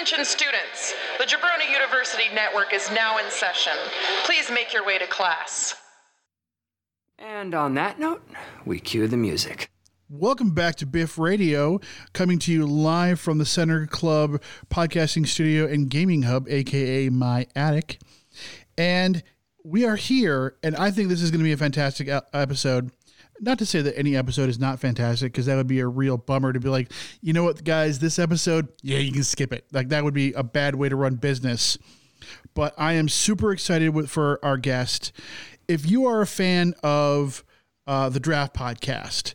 Attention students, the Jabroni University Network is now in session. Please make your way to class. And on that note, we cue the music. Welcome back to Biff Radio, coming to you live from the Center Club Podcasting Studio and Gaming Hub, aka my attic. And we are here, and I think this is going to be a fantastic episode. Not to say that any episode is not fantastic, because that would be a real bummer to be like, you know what, guys, this episode, yeah, you can skip it. Like that would be a bad way to run business. But I am super excited with, for our guest. If you are a fan of uh, the Draft Podcast,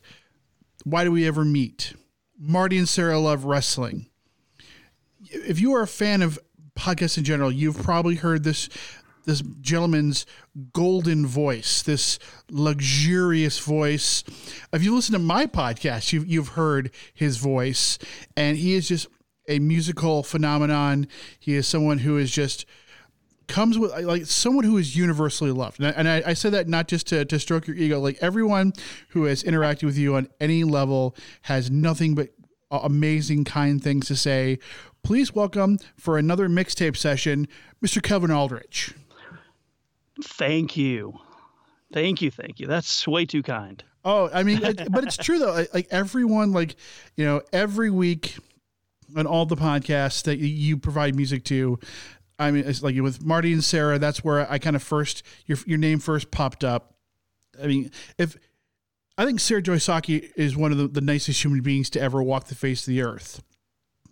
why do we ever meet? Marty and Sarah love wrestling. If you are a fan of podcasts in general, you've probably heard this this gentleman's golden voice, this luxurious voice. If you listen to my podcast, you've you've heard his voice, and he is just a musical phenomenon. He is someone who is just comes with like someone who is universally loved. And I, and I, I say that not just to, to stroke your ego, like everyone who has interacted with you on any level has nothing but amazing, kind things to say. Please welcome for another mixtape session, Mr. Kevin Aldrich. Thank you. Thank you. Thank you. That's way too kind. Oh, I mean, it, but it's true though. Like, like everyone, like, you know, every week on all the podcasts that you provide music to, I mean, it's like with Marty and Sarah. That's where I kind of first your your name first popped up. I mean, if I think Sarah Joy Saki is one of the, the nicest human beings to ever walk the face of the earth,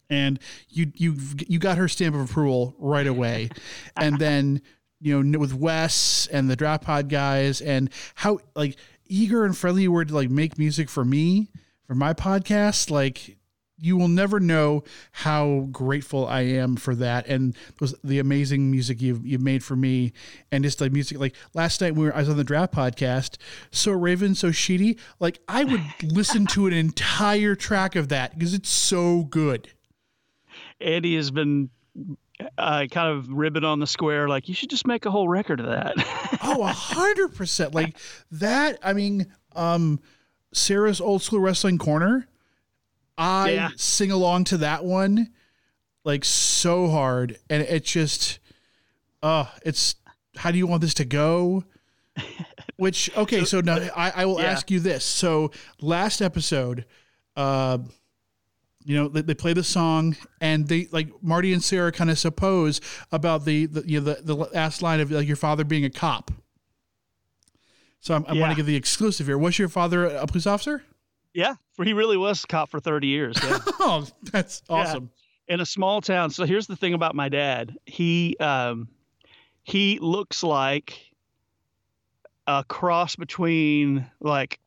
and you you you got her stamp of approval right away, and then you know with Wes and the Draft Pod guys and how like eager and friendly you were to like make music for me for my podcast, like you will never know how grateful I am for that and the amazing music you've you've made for me and just like music like last night we were I was on the draft podcast so Raven so Sheedy like I would listen to an entire track of that because it's so good. Andy has been uh, kind of ribbon on the square, like you should just make a whole record of that. oh, a hundred percent. Like that. I mean, um, Sarah's old school wrestling corner. I Yeah. sing along to that one like so hard, and it just, uh, it's how do you want this to go? Which okay, so now I, I will Yeah. ask you this. So last episode, uh, you know, they, they play the song and they like Marty and Sarah kind of suppose about the, the you know the, the last line of like your father being a cop. So I'm, I want to give the exclusive here. Was your father a police officer? yeah, he really was a cop for 30 years. Yeah. Oh, that's awesome. in a small town. So here's the thing about my dad. He um, he looks like a cross between like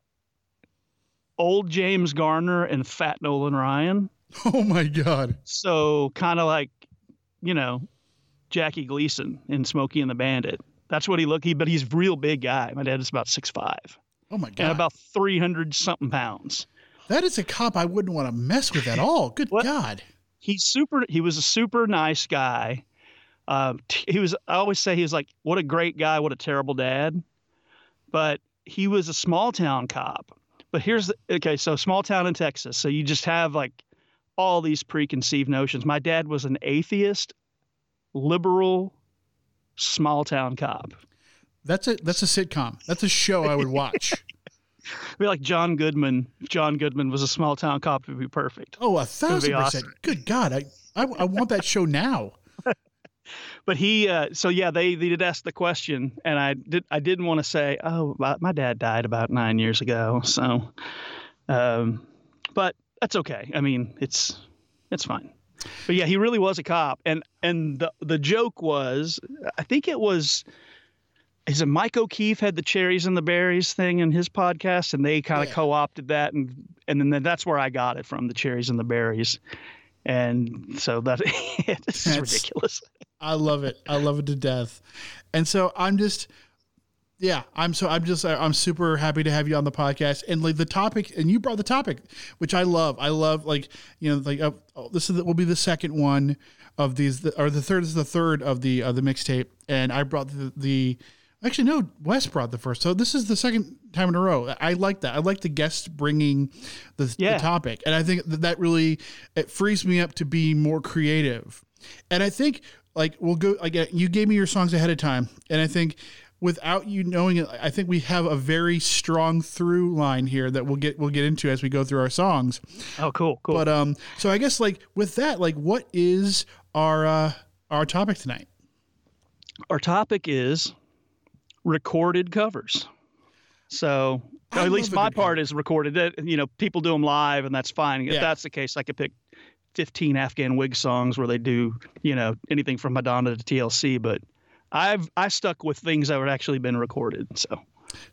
old James Garner and fat Nolan Ryan. Oh my god. So kind of like, you know, Jackie Gleason in Smokey and the Bandit. That's what he looked. He, but he's a real big guy. My dad is about six five Oh my and god. about three hundred something pounds. that is a cop I wouldn't want to mess with at all. Good What? god. He's super. He was a super nice guy. Um, t- he was. I always say he was like, what a great guy, what a terrible dad. But he was a small town cop. But here's the, okay. So small town in Texas. So you just have like all these preconceived notions. My dad was an atheist, liberal, small town cop. That's a that's a sitcom. That's a show I would watch. be like John Goodman. If John Goodman was a small town cop, it would be perfect. Oh, a thousand percent. awesome. Good God, I, I I want that show now. But he, uh, so yeah, they, they did ask the question, and I did I didn't want to say, oh, my my dad died about nine years ago, so, um, but that's okay. I mean, it's it's fine. But yeah, he really was a cop, and and the the joke was, I think it was. Is it Mike O'Keefe had the cherries and the berries thing in his podcast, and they kind of Yeah. co-opted that, and and then that's where I got it from the cherries and the berries, and so that That's- ridiculous. I love it. I love it to death. And so I'm just, yeah, I'm so I'm just I'm super happy to have you on the podcast and like the topic and you brought the topic, which I love. I love like you know like uh, oh, this is the, will be the second one of these the, or the third is the third of the of the mixtape and I brought the, the actually no Wes brought the first so this is the second time in a row. I like that. I like the guests bringing the, Yeah. the topic and I think that that really it frees me up to be more creative And I think like we'll go again. You gave me your songs ahead of time, and I think without you knowing it, I think we have a very strong through line here that we'll get we'll get into as we go through our songs. Oh, cool, cool. But um, so I guess like with that, like what is our uh, our topic tonight? Our topic is recorded covers. So I at least my good part is recorded. That you know, people do them live, and that's fine. If Yeah. that's the case, I could pick 15 Afghan Whig songs where they do you know anything from Madonna to TLC. But I've I stuck with things that were actually been recorded. So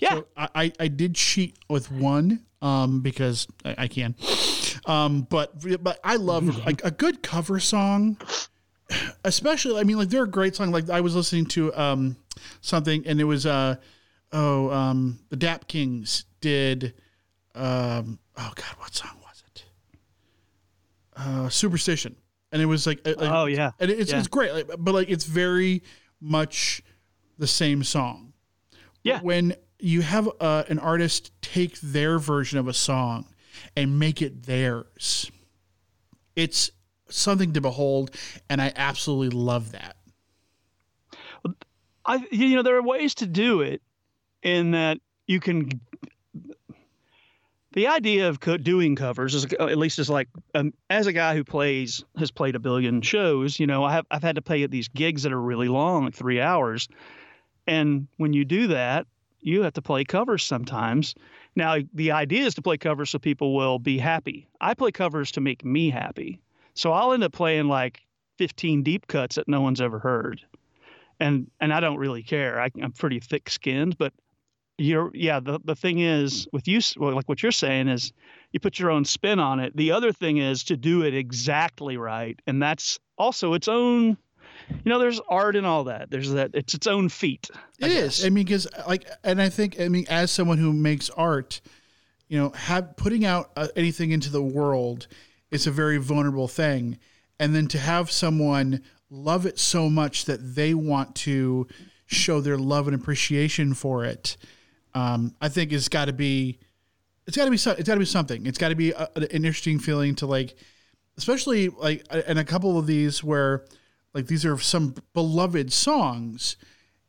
yeah, So I, I- I did cheat with one um, because I, I can. Um, but but I love like a good cover song, especially. I mean, like they're a great song. Like I was listening to um, something, and it was uh, oh um, the Dap Kings did um, oh god, what song was it? Uh, Superstition, and it was like, a- Oh, yeah. and it's Yeah. it's great, like, but like it's very much the same song yeah. when you have uh, an artist take their version of a song and make it theirs, it's something to behold, and I absolutely love that. I you know there are ways to do it in that you can the idea of co- doing covers is at least is like um, as a guy who plays has played a billion shows you know I have I've had to play at these gigs that are really long like 3 hours. And when you do that you have to play covers sometimes. Now the idea is to play covers so people will be happy. I play covers to make me happy so I'll end up playing like 15 deep cuts that no one's ever heard and and I don't really care. I, I'm pretty thick skinned, but you're yeah. The the thing is with you, well, like what you're saying is, you put your own spin on it. The other thing is to do it exactly right, and that's also its own. You know, there's art and all that. There's that. It's its own feat. I It is. guess. I mean, because like, and I think, I mean, as someone who makes art, you know, have putting out uh, anything into the world is a very vulnerable thing, and then to have someone love it so much that they want to show their love and appreciation for it, um, I think it's got to be, it's got to be, so- it's got to be something. It's got to be a, an interesting feeling to like, especially like, and a couple of these where, like, these are some beloved songs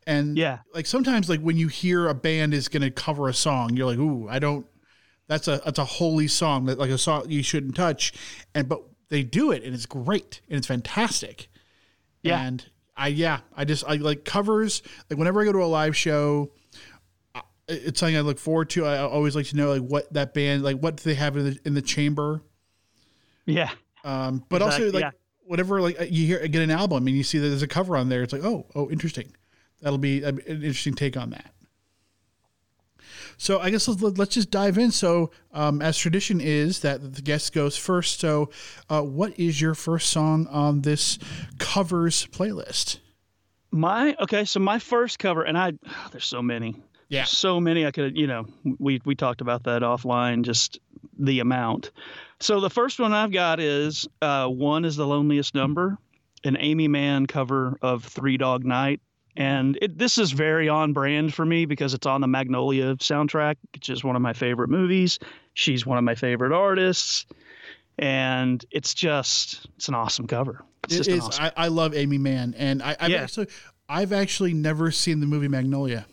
and Yeah. like sometimes like when you hear a band is going to cover a song you're like ooh i don't that's a that's a holy song that like a song you shouldn't touch and but they do it and it's great and it's fantastic Yeah. and i yeah i just i like covers like whenever i go to a live show it's something i look forward to i always like to know like what that band like what do they have in the in the chamber yeah. um, but also like yeah. whatever, like you hear get an album and you see that there's a cover on there. It's like, oh, oh, interesting. That'll be an interesting take on that. So I guess let's, let's just dive in. So um, as tradition is that the guest goes first. So uh, what is your first song on this covers playlist? My okay, so my first cover, and I there's so many. Yeah. There's so many I could, you know, we we talked about that offline, just the amount. So the first one I've got is uh, one is the loneliest number, an Aimee Mann cover of Three Dog Night, and it, this is very on brand for me because it's on the Magnolia soundtrack, which is one of my favorite movies. She's one of my favorite artists, and it's just it's an awesome cover. It's It just an awesome. I, I love Aimee Mann, and I, I've Yeah. actually I've actually never seen the movie Magnolia.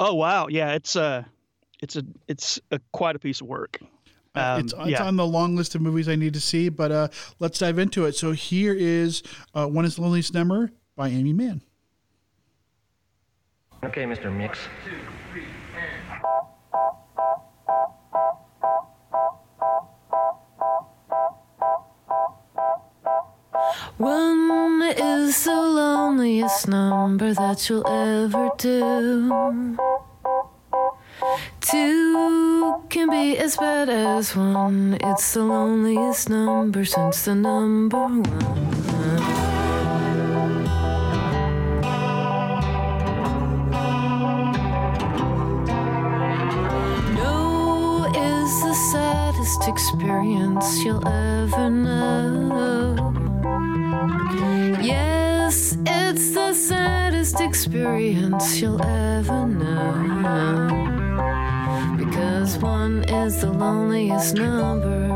Oh wow, yeah, it's a, it's a, it's a quite a piece of work. Uh, Um, it's, it's yeah. on the long list of movies I need to see, but uh, let's dive into it. So here is uh, One is the Loneliest Number by Aimee Mann. Okay, Mr. Mix. One is the loneliest number that you'll ever do. Two can be as bad as one. It's the loneliest number since the number one. experience you'll ever know. Yes, it's the saddest experience you'll ever know. Because one is the loneliest number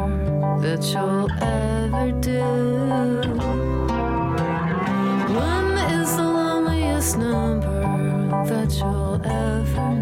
that you'll ever do. One is the loneliest number that you'll ever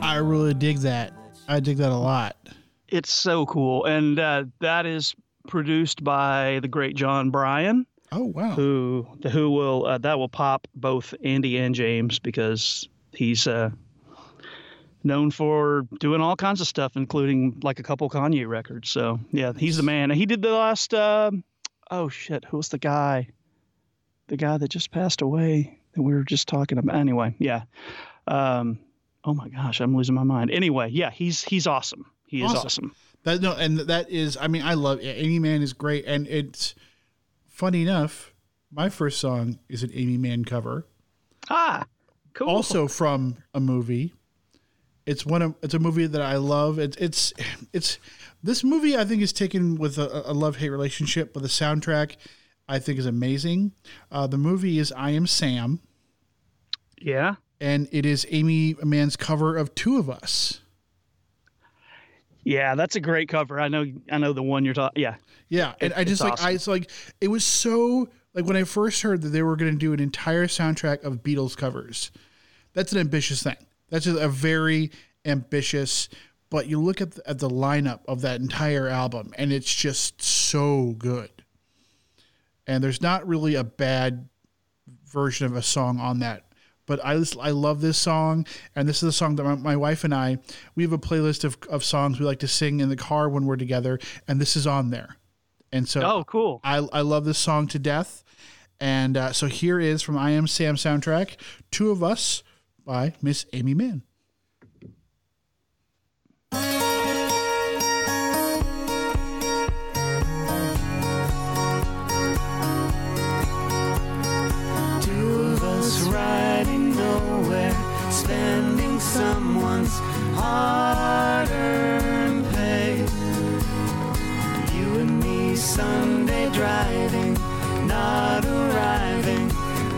I really dig that. I dig that a lot. It's so cool, and uh, that is produced by the great Jon Brion, Oh wow. who who will uh, that will pop both Andy and James because he's uh, known for doing all kinds of stuff, including like a couple Kanye records. So yeah, he's the man. He did the last. Uh, oh shit, who was the guy? The guy that just passed away that we were just talking about. Anyway, yeah. Um, oh my gosh, I'm losing my mind. Anyway, yeah, he's he's awesome. He is Awesome. awesome. That no, and that is. I mean, I love Aimee Mann is great, and it's funny enough. My first song is an Aimee Mann cover, Ah, cool. also from a movie. It's one of it's a movie that I love. It's it's it's this movie I think is taken with a, a love hate relationship, but the soundtrack I think is amazing. Uh, the movie is I Am Sam, yeah. And it is Aimee Mann's cover of Two of Us. Yeah, that's a great cover. I know I know the one you're talking. Yeah. Yeah, and It- I just like I it's like it was so like when I first heard that they were going to do an entire soundtrack of Beatles covers. That's an ambitious thing. That's just a very ambitious. But you look at the, at the lineup of that entire album, and it's just so good. And there's not really a bad version of a song on that. But I just, I love this song, and this is a song that my, my wife and I we have a playlist of, of songs we like to sing in the car when we're together, and this is on there. And so Oh, cool. I, I love this song to death. And uh, so here is from I Am Sam soundtrack, Two of Us by Miss Aimee Mann. Spending someone's hard-earned pay. You and me Sunday driving, not arriving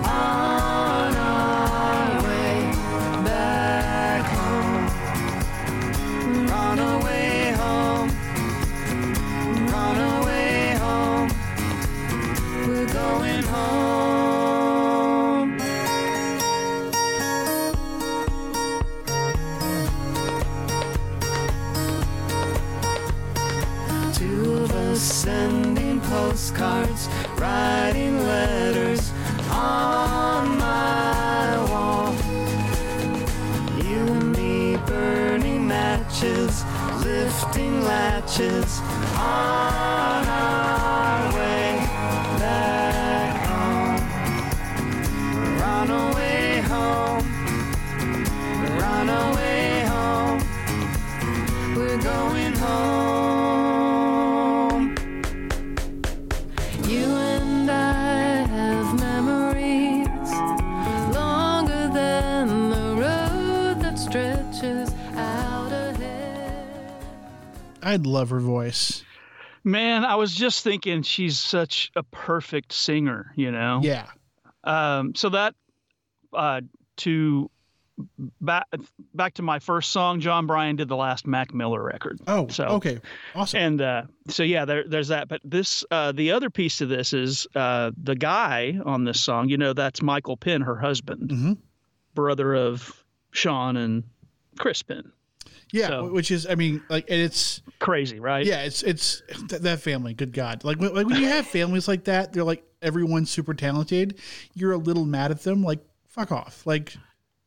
on love her voice. Man, I was just thinking she's such a perfect singer, you know? Yeah. Um, so that uh, to back back to my first song, Jon Brion did the last Mac Miller record. Oh, So- okay. Awesome. And uh, so yeah, there, there's that. But this uh, the other piece to this is uh, the guy on this song. You know, that's Michael Penn, her husband, Mhm. brother of Sean and Chris Penn. Yeah, so- which is, I mean, like, and it's, Crazy, right? yeah, it's, it's th- that family. Good God. Like, when, like when you have families like that, they're like, everyone's super talented. You're a little mad at them. Like, fuck off. Like,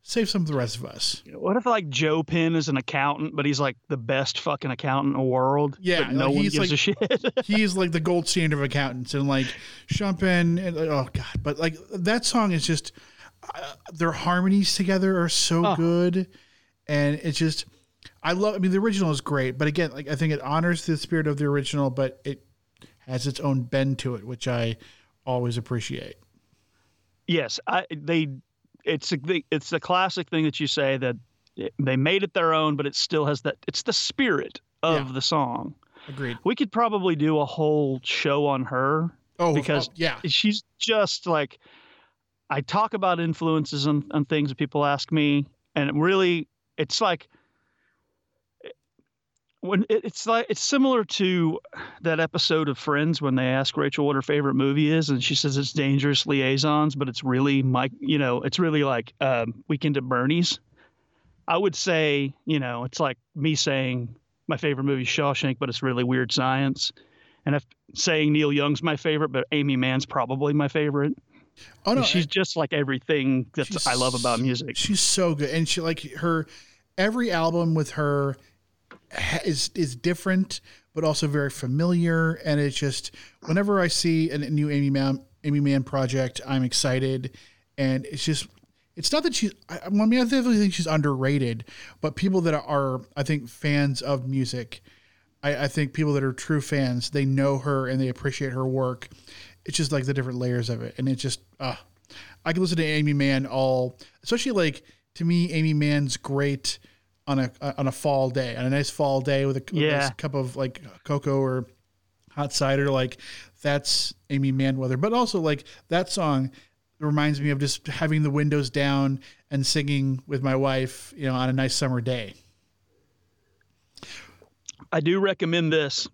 save some of the rest of us. What if like Joe Penn is an accountant, but he's like the best fucking accountant in the world? Yeah, no like, one he's gives like- a shit. He's like the gold standard of accountants, and like Champagne, and like, oh god, but like that song is just uh, their harmonies together are so Oh. good, and it's just I love. I mean, the original is great, but again, like I think it honors the spirit of the original, but it has its own bend to it, which I always appreciate. Yes, I they it's a it's the classic thing that you say that they made it their own, but it still has that it's the spirit of Yeah. the song. Agreed. We could probably do a whole show on her Oh, oh because oh, yeah, she's just like I talk about influences and, on things that people ask me, and it really it's like when it, it's like it's similar to that episode of Friends when they ask Rachel what her favorite movie is, and she says it's Dangerous Liaisons, but it's really Mike, you know, it's really like um, Weekend at Bernie's. I would say, you know, it's like me saying my favorite movie is Shawshank, but it's really Weird Science. And if saying Neil Young's my favorite, but Aimee Mann's probably my favorite. oh no, she's just like everything that I love about music. She's so good, and she like her every album with her is is different, but also very familiar. And it's just whenever I see a new Aimee Mann Aimee Mann project, I'm excited, and it's just. It's not that she's. I, I mean, I definitely think she's underrated, but people that are, I think, fans of music, I, I think people that are true fans, they know her and they appreciate her work. It's just like the different layers of it, and it's just, uh, I can listen to Aimee Mann all, especially like to me, Aimee Mann's great on a on a fall day, on a nice fall day with a, Yeah. nice cup of like cocoa or hot cider. Like that's Aimee Mann weather, but also like that song reminds me of just having the windows down and singing with my wife, you know, on a nice summer day. I do recommend this.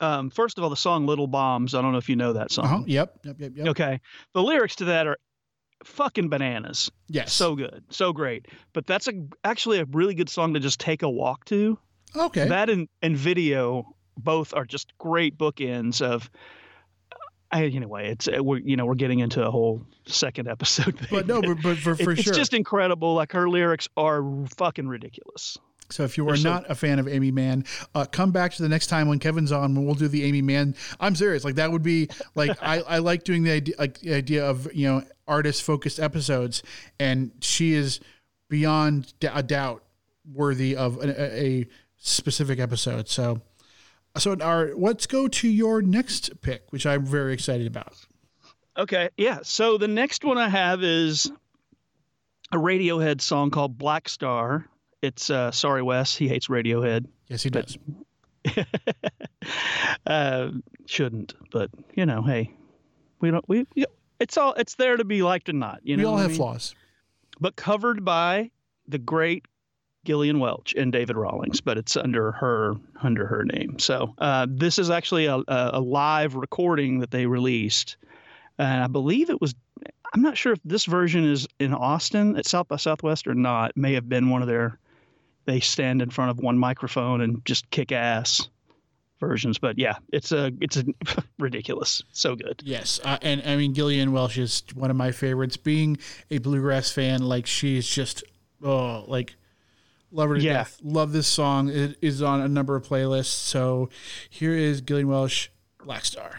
Um, first of all, the song "Little Bombs." I don't know if you know that song. Uh-huh. Yep. Yep. Yep. Yep. Okay, the lyrics to that are fucking bananas. Yes. So good, so great. But that's a actually a really good song to just take a walk to. okay. That and, and video both are just great bookends of. I, anyway, it's uh, we're you know we're getting into a whole second episode. Thing. but no, but, but for, for sure. it's just incredible. Like her lyrics are fucking ridiculous. So if you are not a fan of Aimee Mann, uh, come back to the next time when Kevin's on when we'll do the Aimee Mann. I'm serious. Like that would be like I, I like doing the idea like the idea of you know artist focused episodes, and she is beyond d- a doubt worthy of a, a- a specific episode. So so our let's go to your next pick, which I'm very excited about. Okay, yeah. So the next one I have is a Radiohead song called Black Star. It's uh, sorry, Wes. He hates Radiohead. Yes, he does. uh, shouldn't, but you know, hey, we don't. We it's all it's there to be liked or not. You know, we all I have mean? flaws. but covered by the great Gillian Welch and David Rawlings, but it's under her under her name. So uh, this is actually a, a, a live recording that they released, and I believe it was. I'm not sure if this version is in Austin at South by Southwest or not. It may have been one of their. They stand in front of one microphone and just kick ass versions, but yeah, it's a it's a ridiculous, so good. Yes, uh, and I mean Gillian Welch is one of my favorites. Being a bluegrass fan, like she's just oh, like love her to Yeah. death. Love this song. It is on a number of playlists. So here is Gillian Welch, Black Star.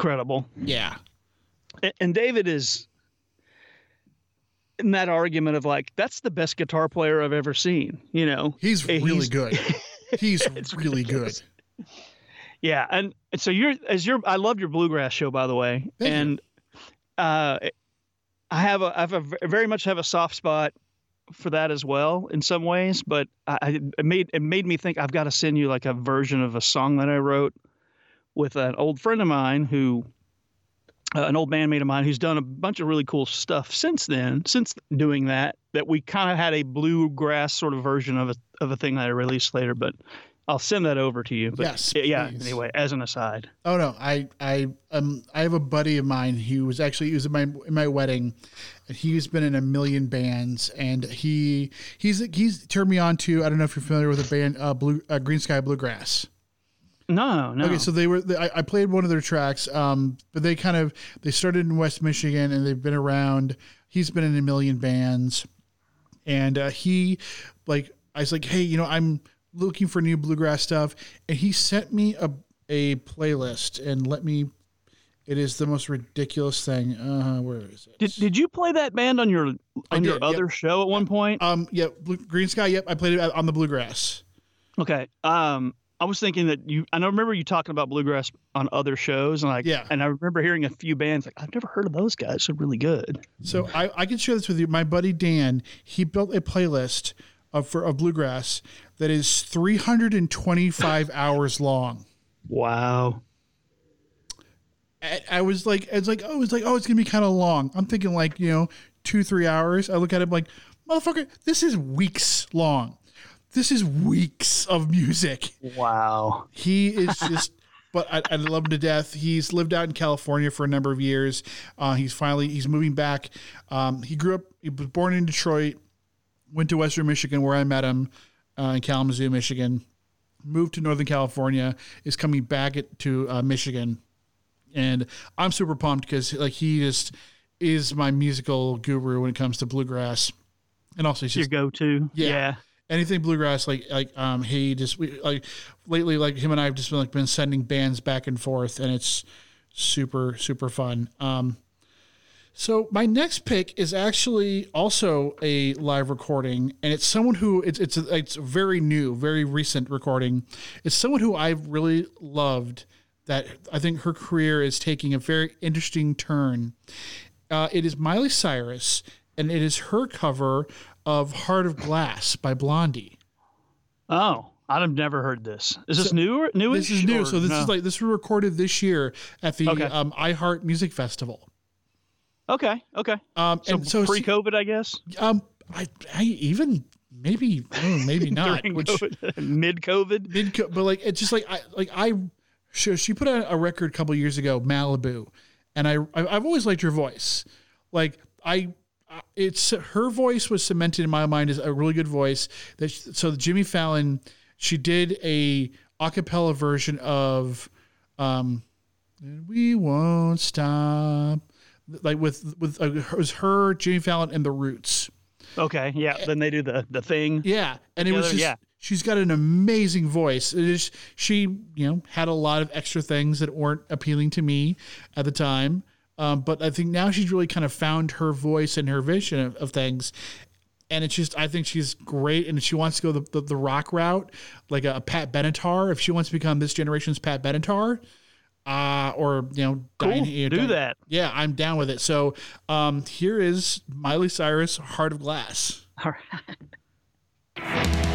Incredible. Yeah. And David is in that argument of like, that's the best guitar player I've ever seen. You know, He's really he's- good. He's It's really good. Yeah, and, and so you're as you're. I loved your bluegrass show, by the way, Thank you. and uh, I have a I have a v- very much have a soft spot for that as well in some ways. But I, I it made it made me think I've got to send you like a version of a song that I wrote with an old friend of mine who. Uh, an old bandmate of mine who's done a bunch of really cool stuff since then, since doing that, that we kind of had a bluegrass sort of version of a of a thing that I released later. But I'll send that over to you. But Yes, yeah. please. Anyway, as an aside. Oh no, I I um I have a buddy of mine who was actually he was in my in my wedding, and he's been in a million bands, and he he's he's turned me on to I don't know if you're familiar with a band uh, Blue uh, Greensky Bluegrass. No, no. Okay, so they were. They, I, I played one of their tracks, um, but they kind of they started in West Michigan and they've been around. He's been in a million bands, and uh, he, like, I was like, hey, you know, I'm looking for new bluegrass stuff, and he sent me a a playlist and let me. It is the most ridiculous thing. Uh, where is it? did, did you play that band on your on your did, yep. other show at one point? um, yeah, Blue, Greensky. Yep, I played it on the bluegrass. Okay. Um, I was thinking that you. and I remember you talking about bluegrass on other shows, and like, Yeah. And I remember hearing a few bands like I've never heard of those guys. They're really good. So I, I can share this with you. My buddy Dan, he built a playlist of for of bluegrass that is 325 hours long. Wow. I, I was like, it's like, oh, it's like, oh, it's gonna be kind of long. I'm thinking like, you know, two, three hours. I look at it like, motherfucker, this is weeks long. This is weeks of music. Wow. He is just, but I, I love him to death. He's lived out in California for a number of years. Uh, he's finally he's moving back. Um, he grew up. He was born in Detroit. Went to Western Michigan where I met him uh, in Kalamazoo, Michigan. Moved to Northern California. Is coming back at, to uh, Michigan, and I'm super pumped because like he just is my musical guru when it comes to bluegrass, and also he's just, Your go-to. Yeah. yeah. Anything bluegrass like like um he just we like lately like him and I have just been like been sending bands back and forth and it's super super fun. Um so my next pick is actually also a live recording and it's someone who it's it's it's very new, very recent recording. It's someone who I've really loved that I think her career is taking a very interesting turn. Uh, it is Miley Cyrus, and it is her cover of "Heart of Glass" by Blondie. Oh, I'd have never heard this. Is this new? or New? This is new, so this is like this was recorded this year at the Okay. um, iHeart Music Festival. okay, okay. Um, So, and so pre-COVID, I guess. um, I, I even maybe oh, maybe not, During which COVID, mid-COVID. mid but like it's just like I like I she, she put out a record a couple years ago, Malibu, and I I've always liked her voice. Like I- it's her voice was cemented in my mind as a really good voice. That she- so Jimmy Fallon, she did a a cappella version of, um, we won't stop. Like with with uh, it was her Jimmy Fallon and the Roots. Okay, yeah. Then they do the the thing. Yeah, and it was just yeah. she's got an amazing voice. It is she, you know, had a lot of extra things that weren't appealing to me at the time. Um, but I think now she's really kind of found her voice and her vision of, of things. And it's just, I think she's great. And if she wants to go the, the, the rock route, like a, Pat Benatar, if she wants to become this generation's Pat Benatar, uh, or, you know, Cool. Do that. Yeah, I'm down with it. So um, here is Miley Cyrus, Heart of Glass. All right.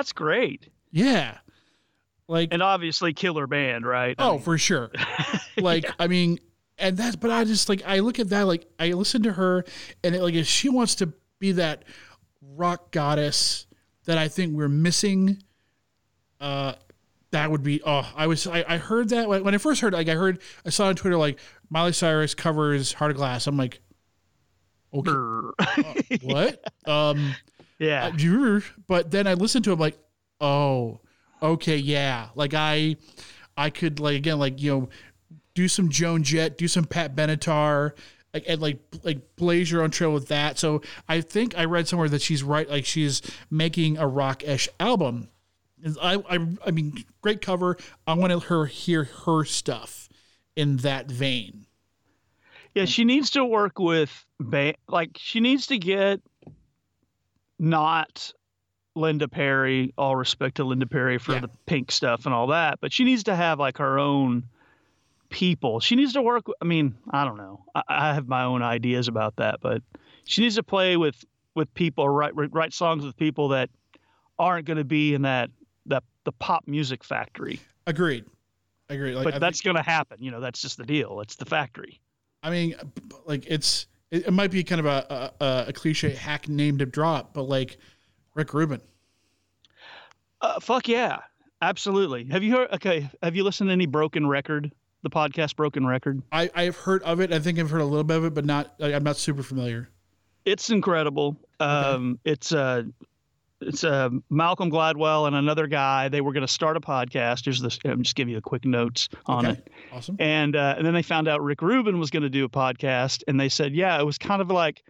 that's great. Yeah. Like And obviously, killer band, right? I oh, mean, for sure. Like I mean, and that's but I just like I look at that like I listen to her and it, like if she wants to be that rock goddess that I think we're missing, uh, that would be oh I was I, I heard that when when I first heard like I heard I saw on Twitter like Miley Cyrus covers Heart of Glass. I'm like, okay, brr. what? Um. Yeah. Uh, but then I listened to him like, oh, okay, yeah. Like I, I could like again like you know, do some Joan Jett, do some Pat Benatar, like and like like blaze your own trail with that. So I think I read somewhere that she's right, like she's making a rock ish album. I, I I mean, great cover. I want to her hear her stuff in that vein. Yeah, she needs to work with ba- like she needs to get not Linda Perry. All respect to Linda Perry for Yeah. the pink stuff and all that, but she needs to have like her own people. She needs to work. I mean, I don't know. I, I have my own ideas about that, but she needs to play with with people, write write songs with people that aren't going to be in that that the pop music factory. Agreed. Agreed. Like, But I that's going to happen. You know, that's just the deal. It's the factory. I mean, like it's it, it might be kind of a, a a cliche hack name to drop, but like Rick Rubin. Uh, fuck yeah, absolutely. Have you heard? Okay, have you listened to any Broken Record, the podcast Broken Record? I I've heard of it. I think I've heard a little bit of it, but not. I'm not super familiar. It's incredible. Um, it's uh, it's uh, Malcolm Gladwell and another guy. They were going to start a podcast. Here's this. I'm just giving you the quick notes on Okay. it. Awesome. And uh, and then they found out Rick Rubin was going to do a podcast, and they said, yeah, it was kind of like,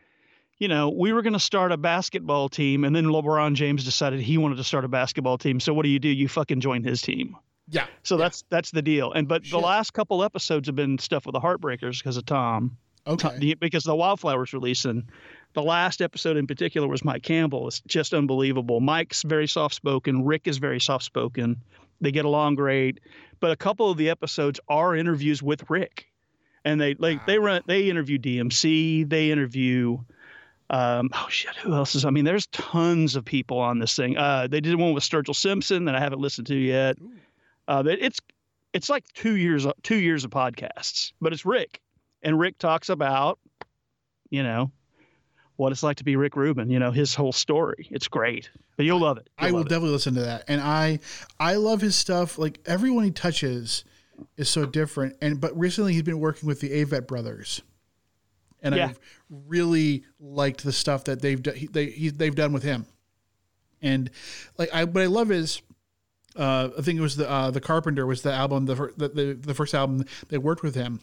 you know, we were going to start a basketball team, and then LeBron James decided he wanted to start a basketball team. So what do you do? You fucking join his team. Yeah. So that's that's the deal. And but Shit. the last couple episodes have been stuff with the Heartbreakers because of Tom, Okay. the- because the Wildflowers release and the last episode in particular was Mike Campbell. It's just unbelievable. Mike's very soft spoken. Rick is very soft spoken. They get along great. But a couple of the episodes are interviews with Rick, and they like they run they interview DMC. They interview. Um, oh shit! Who else is? I mean, there's tons of people on this thing. Uh, they did one with Sturgill Simpson that I haven't listened to yet. Uh, it's it's like two years two years of podcasts, but it's Rick, and Rick talks about, you know, what it's like to be Rick Rubin. You know, his whole story. It's great, but you'll love it. I You'll will love it. definitely listen to that. And I I love his stuff. Like everyone he touches is so different. And but recently he's been working with the Avett brothers. And Yeah. I've really liked the stuff that they've done, they he, they've done with him. And like I what I love is uh, I think it was the uh, the Carpenter was the album the, fir- the the the first album they worked with him,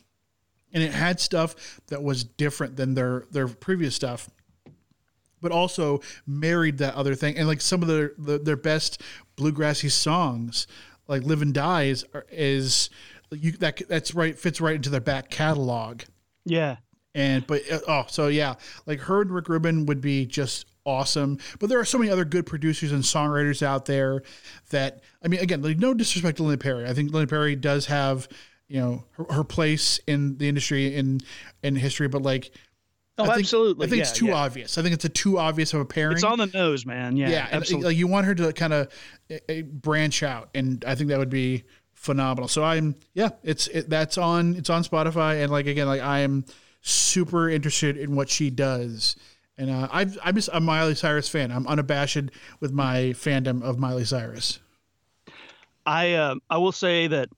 and it had stuff that was different than their their previous stuff, but also married that other thing. And like some of their the, their best bluegrassy songs, like "Live and Die," is is you that that's right fits right into their back catalog. Yeah, And but uh, oh, so yeah, like her and Rick Rubin would be just awesome. But there are so many other good producers and songwriters out there that I mean, again, like no disrespect to Linda Perry. I think Linda Perry does have you know her, her place in the industry in in history, but like. Oh, I think, absolutely. I think Yeah, it's too yeah. obvious. I think it's a too obvious of a pairing. it's on the nose, man. Yeah, yeah, absolutely. like you want her to kind of branch out, and I think that would be phenomenal. So I'm yeah, it's it, that's on it's on Spotify, and like again, like I am super interested in what she does, and uh, I've I'm just a Miley Cyrus fan. I'm unabashed with my fandom of Miley Cyrus. I uh, I will say that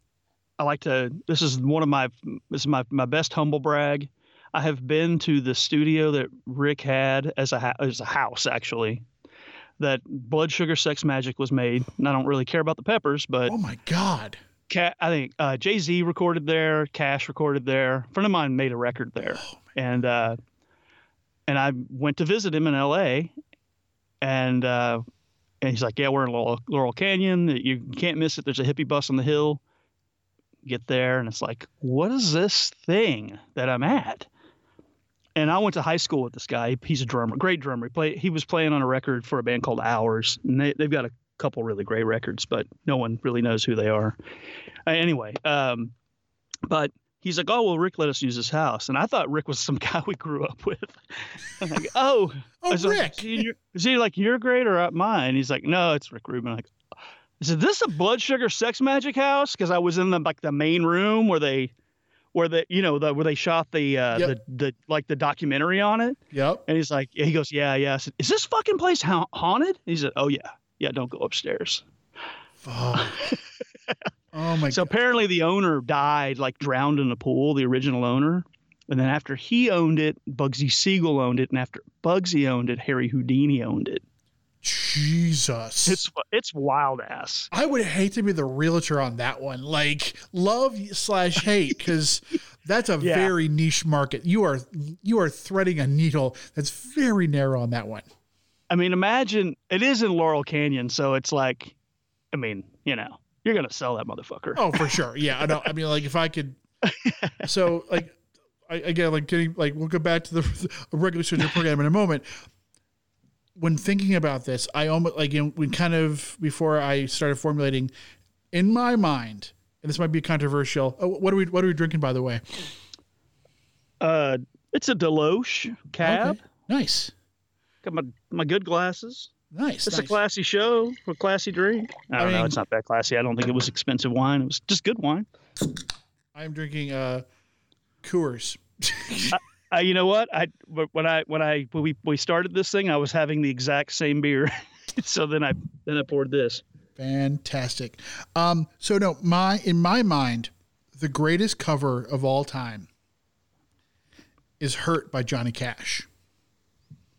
I like to. This is one of my this is my my best humble brag. I have been to the studio that Rick had as a as a house actually. That Blood Sugar Sex Magik was made. And I don't really care about the peppers, but Oh my god! Ca- I think uh, Jay Z recorded there, Cash recorded there. A friend of mine made a record there, and uh, and I went to visit him in L.A. and uh, and he's like, "Yeah, we're in Laurel, Laurel Canyon. You can't miss it. There's a hippie bus on the hill. Get there, and it's like, what is this thing that I'm at?" And I went to high school with this guy. He's a drummer, great drummer. He, play, he was playing on a record for a band called Ours, and they, they've got a couple really great records, but no one really knows who they are. Uh, anyway, um, but he's like, oh well, Rick let us use his house, and I thought Rick was some guy we grew up with. I'm like, oh, Oh, was like, Rick. is, he is he like your grade or at mine? He's like, no, it's Rick Rubin. I'm like, is this a Blood Sugar Sex Magik house? Because I was in the like the main room where they, where the you know the where they shot the uh, Yep. the the like the documentary on it. Yep. And he's like, he goes, yeah, yeah. I said, is this fucking place ha- haunted? He said, oh yeah, yeah. Don't go upstairs. Oh, oh my So god. apparently the owner died, like drowned in a pool, the original owner. And then after he owned it, Bugsy Siegel owned it, and after Bugsy owned it, Harry Houdini owned it. Jesus. It's it's wild ass. I would hate to be the realtor on that one. Like love slash hate, because that's a Yeah. very niche market. You are you are threading a needle that's very narrow on that one. I mean, imagine it is in Laurel Canyon, so it's like, I mean, you know, you're gonna sell that motherfucker. Oh, for sure. Yeah, I know. I mean, like if I could. So like, I, again, like getting like we'll go back to the regular schedule program in a moment. When thinking about this, I almost like know, when kind of before I started formulating in my mind, and this might be controversial. Oh, what are we what are we drinking by the way? Uh, it's a DeLoach cab. Okay. Nice, Got my my good glasses. nice. It's nice. a classy show, a classy drink. I I don't know. mean- It's not that classy. I don't think it was expensive wine. It was just good wine. I'm drinking uh, Coors. Uh, you know what? I when I when I when we we started this thing, I was having the exact same beer. so then I then I poured this. Fantastic. Um, so no, my in my mind, the greatest cover of all time is "Hurt" by Johnny Cash.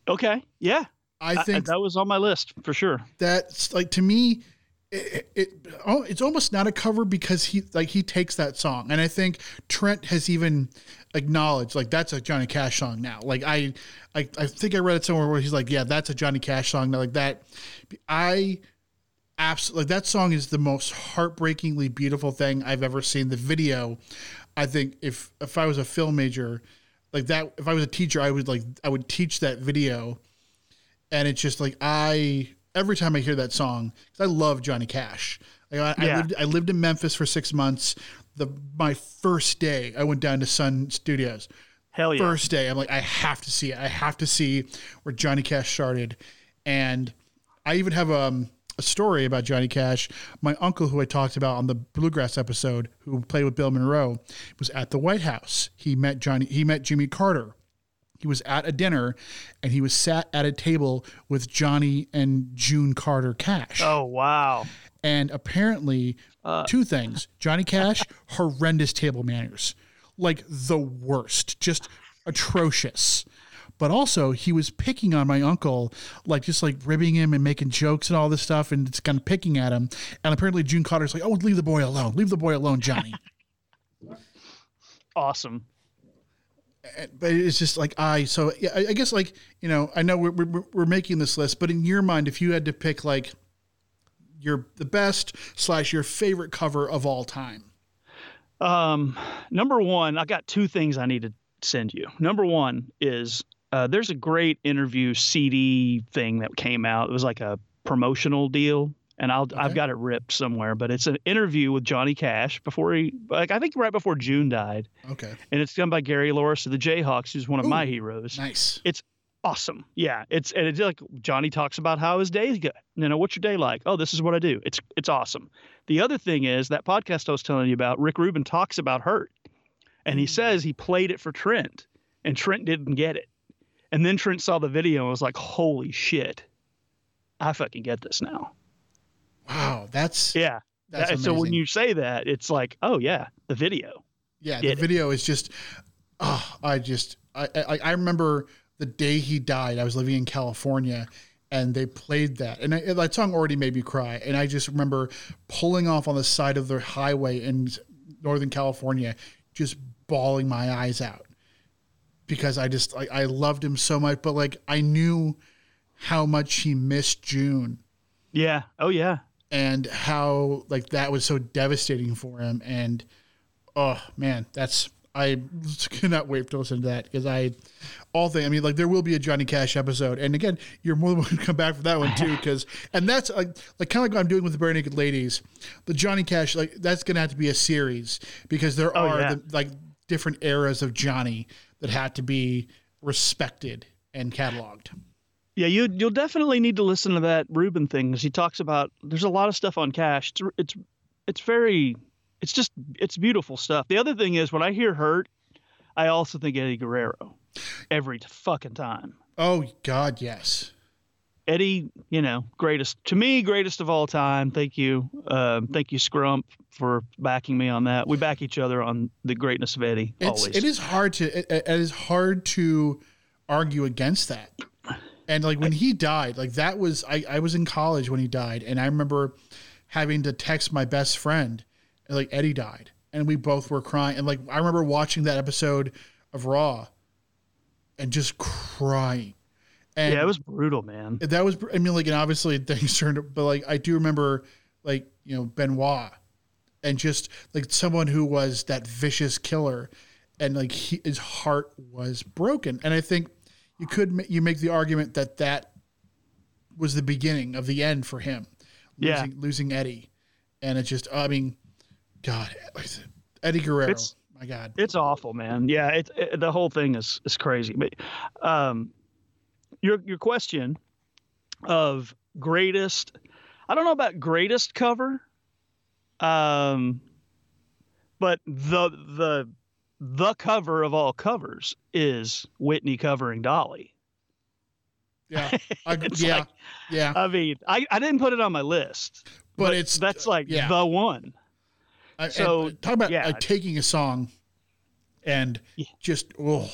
Okay. Yeah. I I- think that was on my list for sure. that's like to me it, it oh, it's almost not a cover because he like he takes that song. And i think trent has even acknowledged like that's a johnny cash song now. Like i i, I think i read it somewhere where he's like yeah that's a johnny cash song. Now like that i absolutely like that song is the most heartbreakingly beautiful thing i've ever seen. The video i think if if i was a film major like that if i was a teacher i would like i would teach that video. And it's just like I every time I hear that song because I love Johnny Cash. Like I, I Yeah. lived I lived in Memphis for six months. The my first day, I went down to Sun Studios. Hell yeah. First day, I'm like, I have to see it. I have to see where Johnny Cash started, and I even have um, a story about Johnny Cash. My uncle, who I talked about on the Bluegrass episode, who played with Bill Monroe, was at the White House. He met Johnny. He met Jimmy Carter he was at a dinner and he was sat at a table with Johnny and June Carter Cash. Oh wow. And apparently, Uh, two things Johnny Cash, horrendous table manners, like the worst, just atrocious. But also, he was picking on my uncle, like just like ribbing him and making jokes and all this stuff, and it's kind of picking at him. And apparently, June Carter's like, "Oh, leave the boy alone. Leave the boy alone, Johnny." Awesome. But it's just like I so yeah I, I guess like you know I know we're, we're we're making this list but in your mind if you had to pick like your the best slash your favorite cover of all time Um, number one, I got two things I need to send you. Number one is uh, there's a great interview CD thing that came out. It was like a promotional deal, and I'll I've got it ripped somewhere, but it's an interview with Johnny Cash before he like I think right before June died, okay and it's done by Gary Louris of the Jayhawks, who's one of my heroes. nice It's Awesome, yeah. It's and it's like Johnny talks about how his days go. You know, what's your day like? Oh, this is what I do. It's it's awesome. The other thing is that podcast I was telling you about. Rick Rubin talks about Hurt, and he mm. says he played it for Trent, and Trent didn't get it. And then Trent saw the video and was like, "Holy shit, I fucking get this now." Wow that's Yeah. that's That- so when you say that, it's like, oh yeah, the video. yeah the it. video is just oh I just I, I I remember the day he died I was living in California and they played that and I, that song already made me cry and I just remember pulling off on the side of the highway in Northern California just bawling my eyes out because I just I loved him so much but like I knew how much he missed June Yeah. Oh yeah. And how like that was so devastating for him and oh man that's i cannot wait to listen to that because i all thing i mean like there will be a johnny cash episode and again you're more than welcome to come back for that one too because and that's like like kind of like what i'm doing with the Barenaked Ladies the johnny cash like that's gonna have to be a series because there Oh, are yeah. the, like different eras of Johnny that had to be respected and cataloged. Yeah, you you'll definitely need to listen to that Rubin thing because he talks about. There's a lot of stuff on Cash. It's it's it's very. It's just it's beautiful stuff. The other thing is when I hear Hurt, I also think Eddie Guerrero, every fucking time. Oh God, yes. Eddie, you know, greatest to me, greatest of all time. Thank you, um, thank you, Scrump, for backing me on that. We back each other on the greatness of Eddie. It's always. it is hard to it, it is hard to argue against that. And like when he died, like that was I, I was in college when he died, and I remember having to text my best friend, like Eddie died, and we both were crying. And like I remember watching that episode of Raw, and just crying. And yeah, it was brutal, man. that was I mean like and obviously things turned but like I do remember like you know Benoit and just like someone who was that vicious killer and like he, his heart was broken and I think you could you make the argument that that was the beginning of the end for him Yeah. losing, losing Eddie and it just I mean God Eddie Guerrero It's- my God It's awful, man. Yeah, it, it the whole thing is is crazy. But um, your your question of greatest, I don't know about greatest cover, um, but the the the cover of all covers is Whitney covering Dolly. yeah I, yeah like- yeah I mean, I, I didn't put it on my list, but, it's that's like yeah. the one. I, So, and talk about yeah. taking a song and Yeah. just oh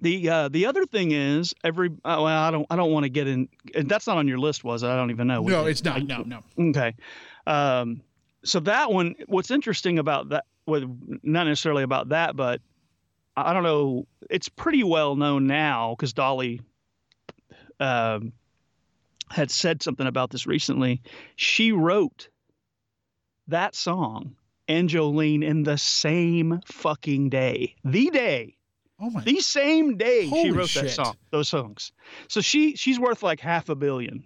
The uh, the other thing is every uh, well I don't I don't want to get in and that's not on your list was it? I don't even know. no, it's not. No, no. Okay. Um, so that one, what's interesting about that, well, not necessarily about that, but I don't know, it's pretty well known now because Dolly um, had said something about this recently. She wrote that song and Jolene in the same fucking day, the day Oh my. the same day she wrote shit. that song, those songs. So she she's worth like half a billion.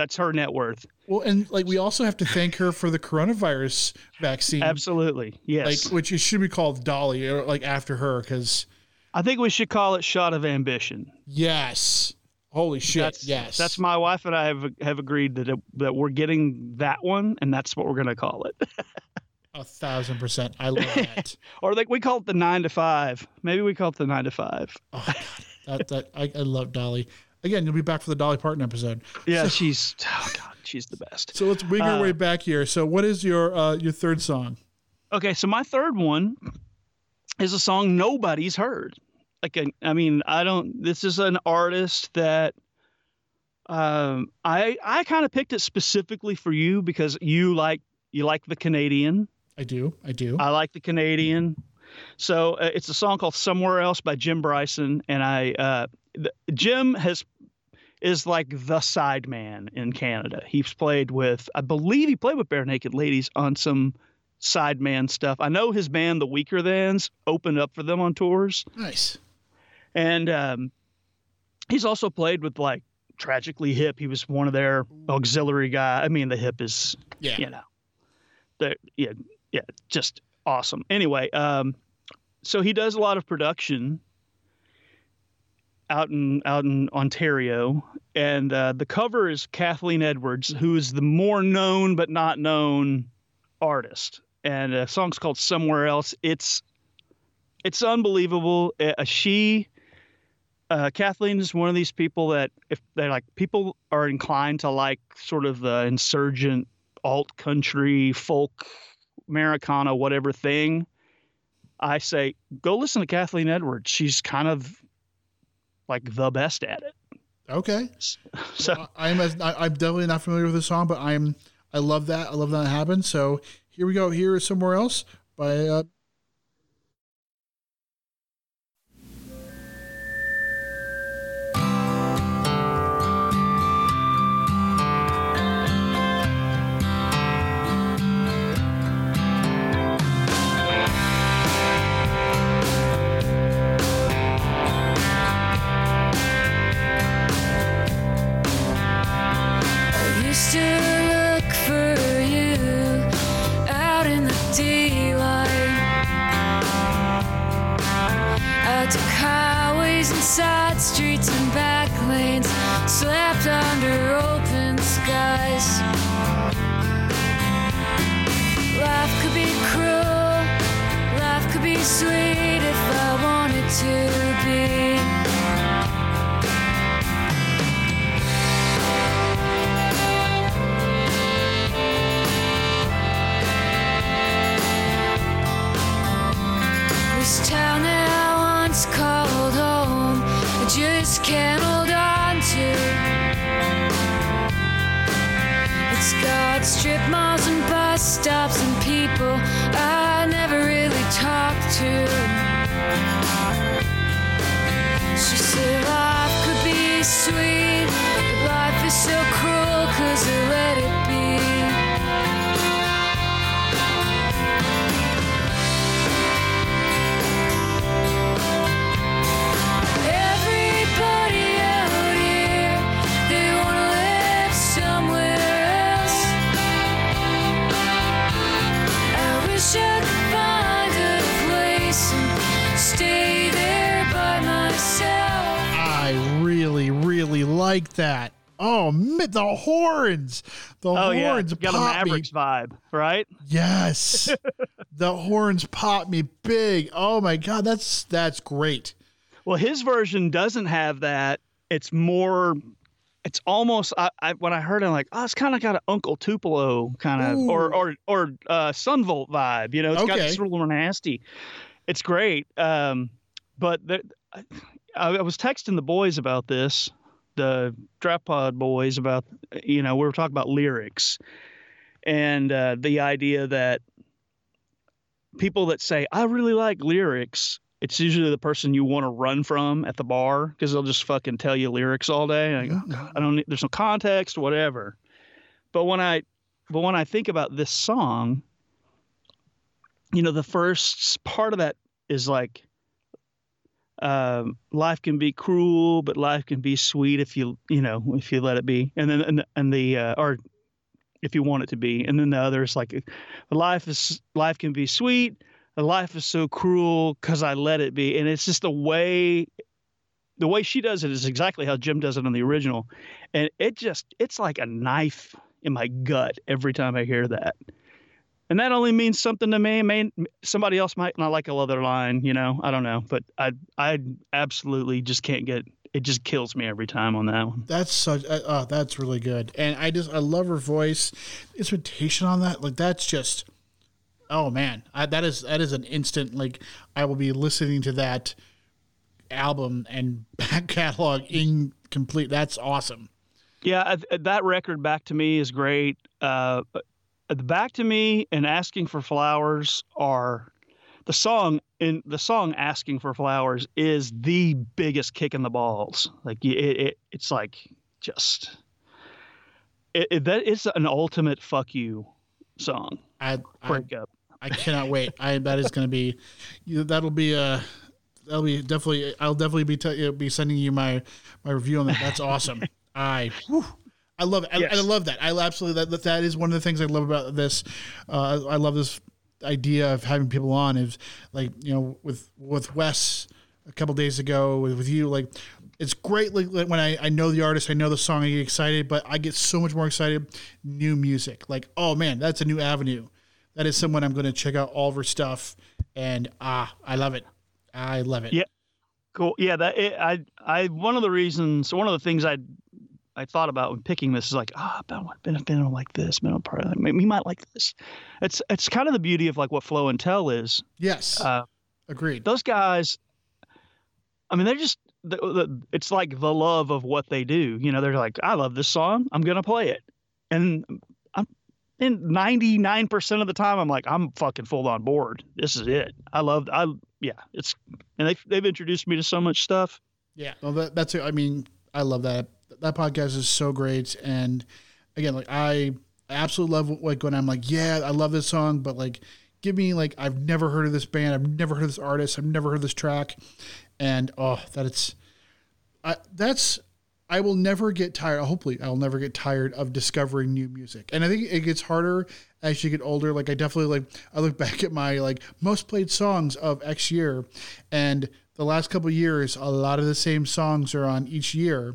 That's her net worth. Well, and like we also have to thank her for the coronavirus vaccine, Absolutely, yes. like which it should be called Dolly, or like after her, because I think we should call it "Shot of Ambition." yes, holy shit, That's yes, That's my wife and I have have agreed that it, that we're getting that one, and that's what we're going to call it. a thousand percent. I love that. or like we call it the nine to five. Maybe we call it the nine to five. oh god, that that I, I love Dolly. Again, you'll be back for the Dolly Parton episode. Yeah, she's oh god, she's the best. So let's wing our Uh, way back here. So, what is your uh, your third song? Okay, so my third one is a song nobody's heard. Like, a- I mean, I don't. This is an artist that um, I I kind of picked it specifically for you because you like you like the Canadian. I do, I do. I like the Canadian. So uh, it's a song called "Somewhere Else" by Jim Bryson, and I uh, Jim has is like the side man in Canada. He's played with, I believe, he played with Barenaked Ladies on some side man stuff. I know his band, the Weakerthans, opened up for them on tours, nice. and um, he's also played with like Tragically Hip. He was one of their auxiliary guy. I mean, the Hip is Yeah. you know, the yeah, yeah, just awesome. Anyway, um, so he does a lot of production out in out in Ontario, and uh, the cover is Kathleen Edwards, who is the more known but not known artist, and the song's called "Somewhere Else." It's it's unbelievable. Uh, she. Uh, Kathleen is one of these people that if they're like people are inclined to like sort of the insurgent alt country folk Americana whatever thing, I say go listen to Kathleen Edwards. She's kind of like the best at it. Okay. So I- I'm as I, I'm definitely not familiar with the song, but I'm I love that. I love that it happened. So here we go. Here is somewhere else by uh, Strip malls and bus stops and people I never really talked to. She said life could be sweet, but life is so cruel cause that. Oh, the horns! The Oh yeah, horns got a pop me. Mavericks vibe, right? Yes, the horns pop me big. Oh my god, that's that's great. Well, his version doesn't have that. It's more. It's almost. I, I when I heard it, I'm like, oh, it's kind of got an Uncle Tupelo kind of, or or or uh, Son Volt vibe. You know, it's got Okay. this real nasty. It's great. Um, but I, I was texting the boys about this, the Draft Pod boys about, you know, we were talking about lyrics, and uh, the idea that people that say I really like lyrics it's usually the person you want to run from at the bar because they'll just fucking tell you lyrics all day. Like, "Oh, God, I don't need, there's no context, whatever. But when I, but when I think about this song, you know, the first part of that is like, um, life can be cruel, but life can be sweet if you, you know, if you let it be. And then, and, and the, uh, or if you want it to be. And then the other is like, life is, life can be sweet, life is so cruel because I let it be. And it's just the way the way she does it is exactly how Jim does it on the original. And it just it's like a knife in my gut every time I hear that. And that only means something to me. May somebody else might not like a other line, you know. I don't know, but I I absolutely just can't get. It just kills me every time on that one. That's such. Uh, uh, that's really good, and I just I love her voice, instrumentation on that. Like that's just. Oh man, I, that is that is an instant. Like I will be listening to that album and back catalog incomplete. That's awesome. Yeah, that record back to me is great. Uh, back to me and asking for flowers are the song in the song asking for flowers is the biggest kick in the balls. Like it, it it's like just it, it, that is an ultimate fuck you song. I I, Breakup. I cannot wait. I that is going to be that'll be uh that'll be definitely I'll definitely be te- be sending you my my review on that. That's awesome. I whew, I love it. I, Yes. I love that. I absolutely that that is one of the things I love about this. Uh, I love this idea of having people on is like you know with with Wes a couple days ago with, with you like it's great like, when I, I know the artist i know the song i get excited but i get so much more excited new music like oh man that's a new avenue that is someone i'm going to check out all of her stuff and ah i love it i love it Yeah. Cool. Yeah, that it, I I one of the reasons one of the things I I thought about when picking this is like, ah, Ben, Ben, Ben will like this. Ben probably like, maybe he might like this. It's it's kind of the beauty of like what Flow and Tell is. yes Uh, agreed those guys, I mean, they're just the, the, it's like the love of what they do. You know, they're like, I love this song. I'm gonna play it, and I'm and 99 percent of the time, I'm like, I'm fucking full on board. This is it. I love. I yeah. It's and they they've introduced me to so much stuff. Yeah, well, that, that's it. I mean, I love that. That podcast is so great, and again, like I, absolutely love like when I'm like, yeah, I love this song, but like, give me like I've never heard of this band, I've never heard of this artist, I've never heard this track, and oh, that it's, I that's. I will never get tired. Hopefully, I will never get tired of discovering new music. And I think it gets harder as you get older. Like I definitely like I look back at my like most played songs of X year, and the last couple years, a lot of the same songs are on each year.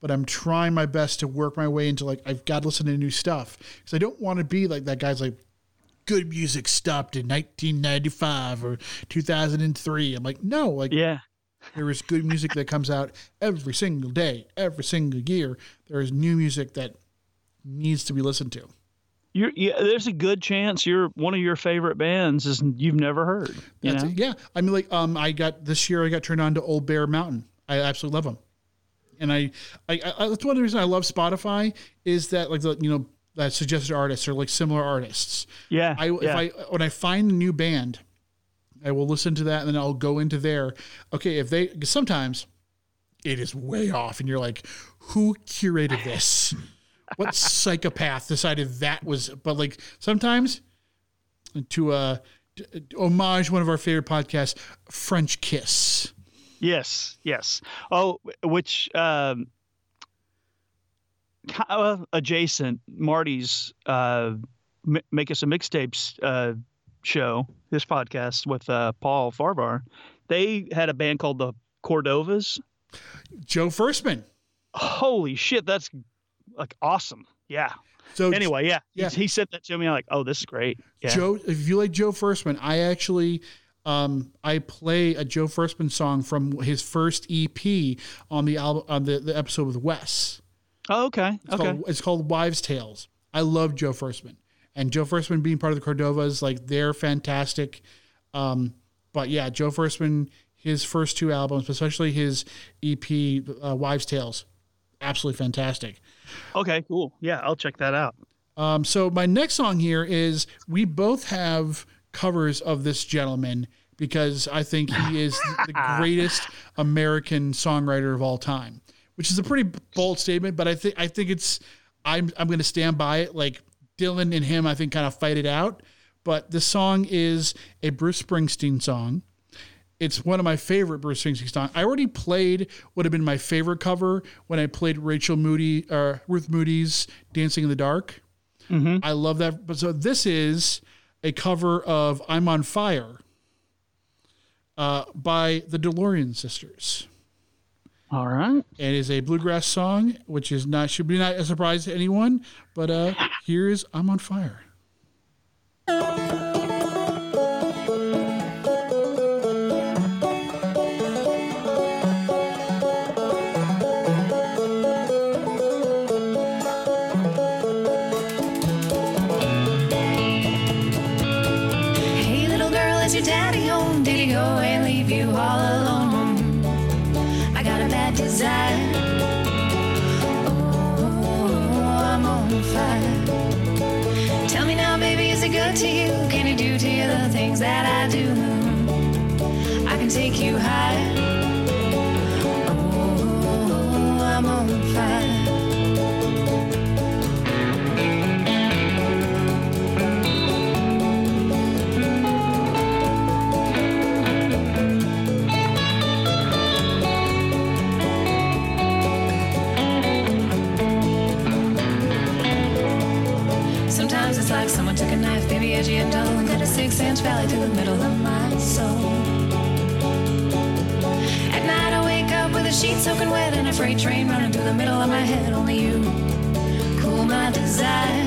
But I'm trying my best to work my way into like I've got to listen to new stuff because I don't want to be like that guy's like good music stopped in 1995 or 2003. I'm like no, like Yeah. there is good music that comes out every single day, every single year. There is new music that needs to be listened to. You're, yeah, there's a good chance you're one of your favorite bands is you've never heard. You? Yeah, I mean, like, um, I got this year. I got turned on to Old Bear Mountain. I absolutely love them, and I, I, I that's one of the reasons I love Spotify is that like the you know that suggested artists are like similar artists. Yeah. I if. I when I find a new band, I will listen to that and then I'll go into there. Okay, if they sometimes it is way off, and you're like, who curated this? what psychopath decided that was? But like sometimes to uh homage one of our favorite podcasts, French Kiss. Yes, yes. Oh, which um, uh, adjacent Marty's uh, M- make us a mixtapes uh, show, this podcast with uh, Paul Farvar. They had a band called the Cordovas. Joe Firstman. Holy shit, that's like awesome. Yeah. So Anyway, yeah, Yeah. He, he said that to me. I'm like, oh, this is great. Yeah. Joe, if you like Joe Firstman, I actually um, I play a Joe Firstman song from his first EP on the album on the, the episode with Wes. oh, okay. It's, okay. called, it's called Wives Tales. I love Joe Firstman. And Joe Firstman being part of the Cordovas, like they're fantastic. Um, but yeah, Joe Firstman, his first two albums, especially his EP, uh, Wives Tales, absolutely fantastic. Okay, cool. Yeah, I'll check that out. Um, so my next song here is we both have covers of this gentleman because I think he is the greatest American songwriter of all time, which is a pretty bold statement, but I think I think it's I'm I'm going to stand by it. Like Dylan and him, I think kind of fight it out. But the song is a Bruce Springsteen song. It's one of my favorite Bruce Springsteen songs. I already played would have been my favorite cover when I played Rachel Moody or Ruth Moody's "Dancing in the Dark." Mm-hmm. I love that. But so this is a cover of "I'm on Fire" uh, by the DeLorean Sisters. All right. It is a bluegrass song, which is not should be not a surprise to anyone. But uh, here's "I'm on Fire." Take you high. Oh, I'm on fire. Sometimes it's like someone took a knife, baby, edgy and dull, and cut a six-inch valley through the middle wake up with a sheet soaking wet and a freight train running through the middle of my head. Only you cool my desire.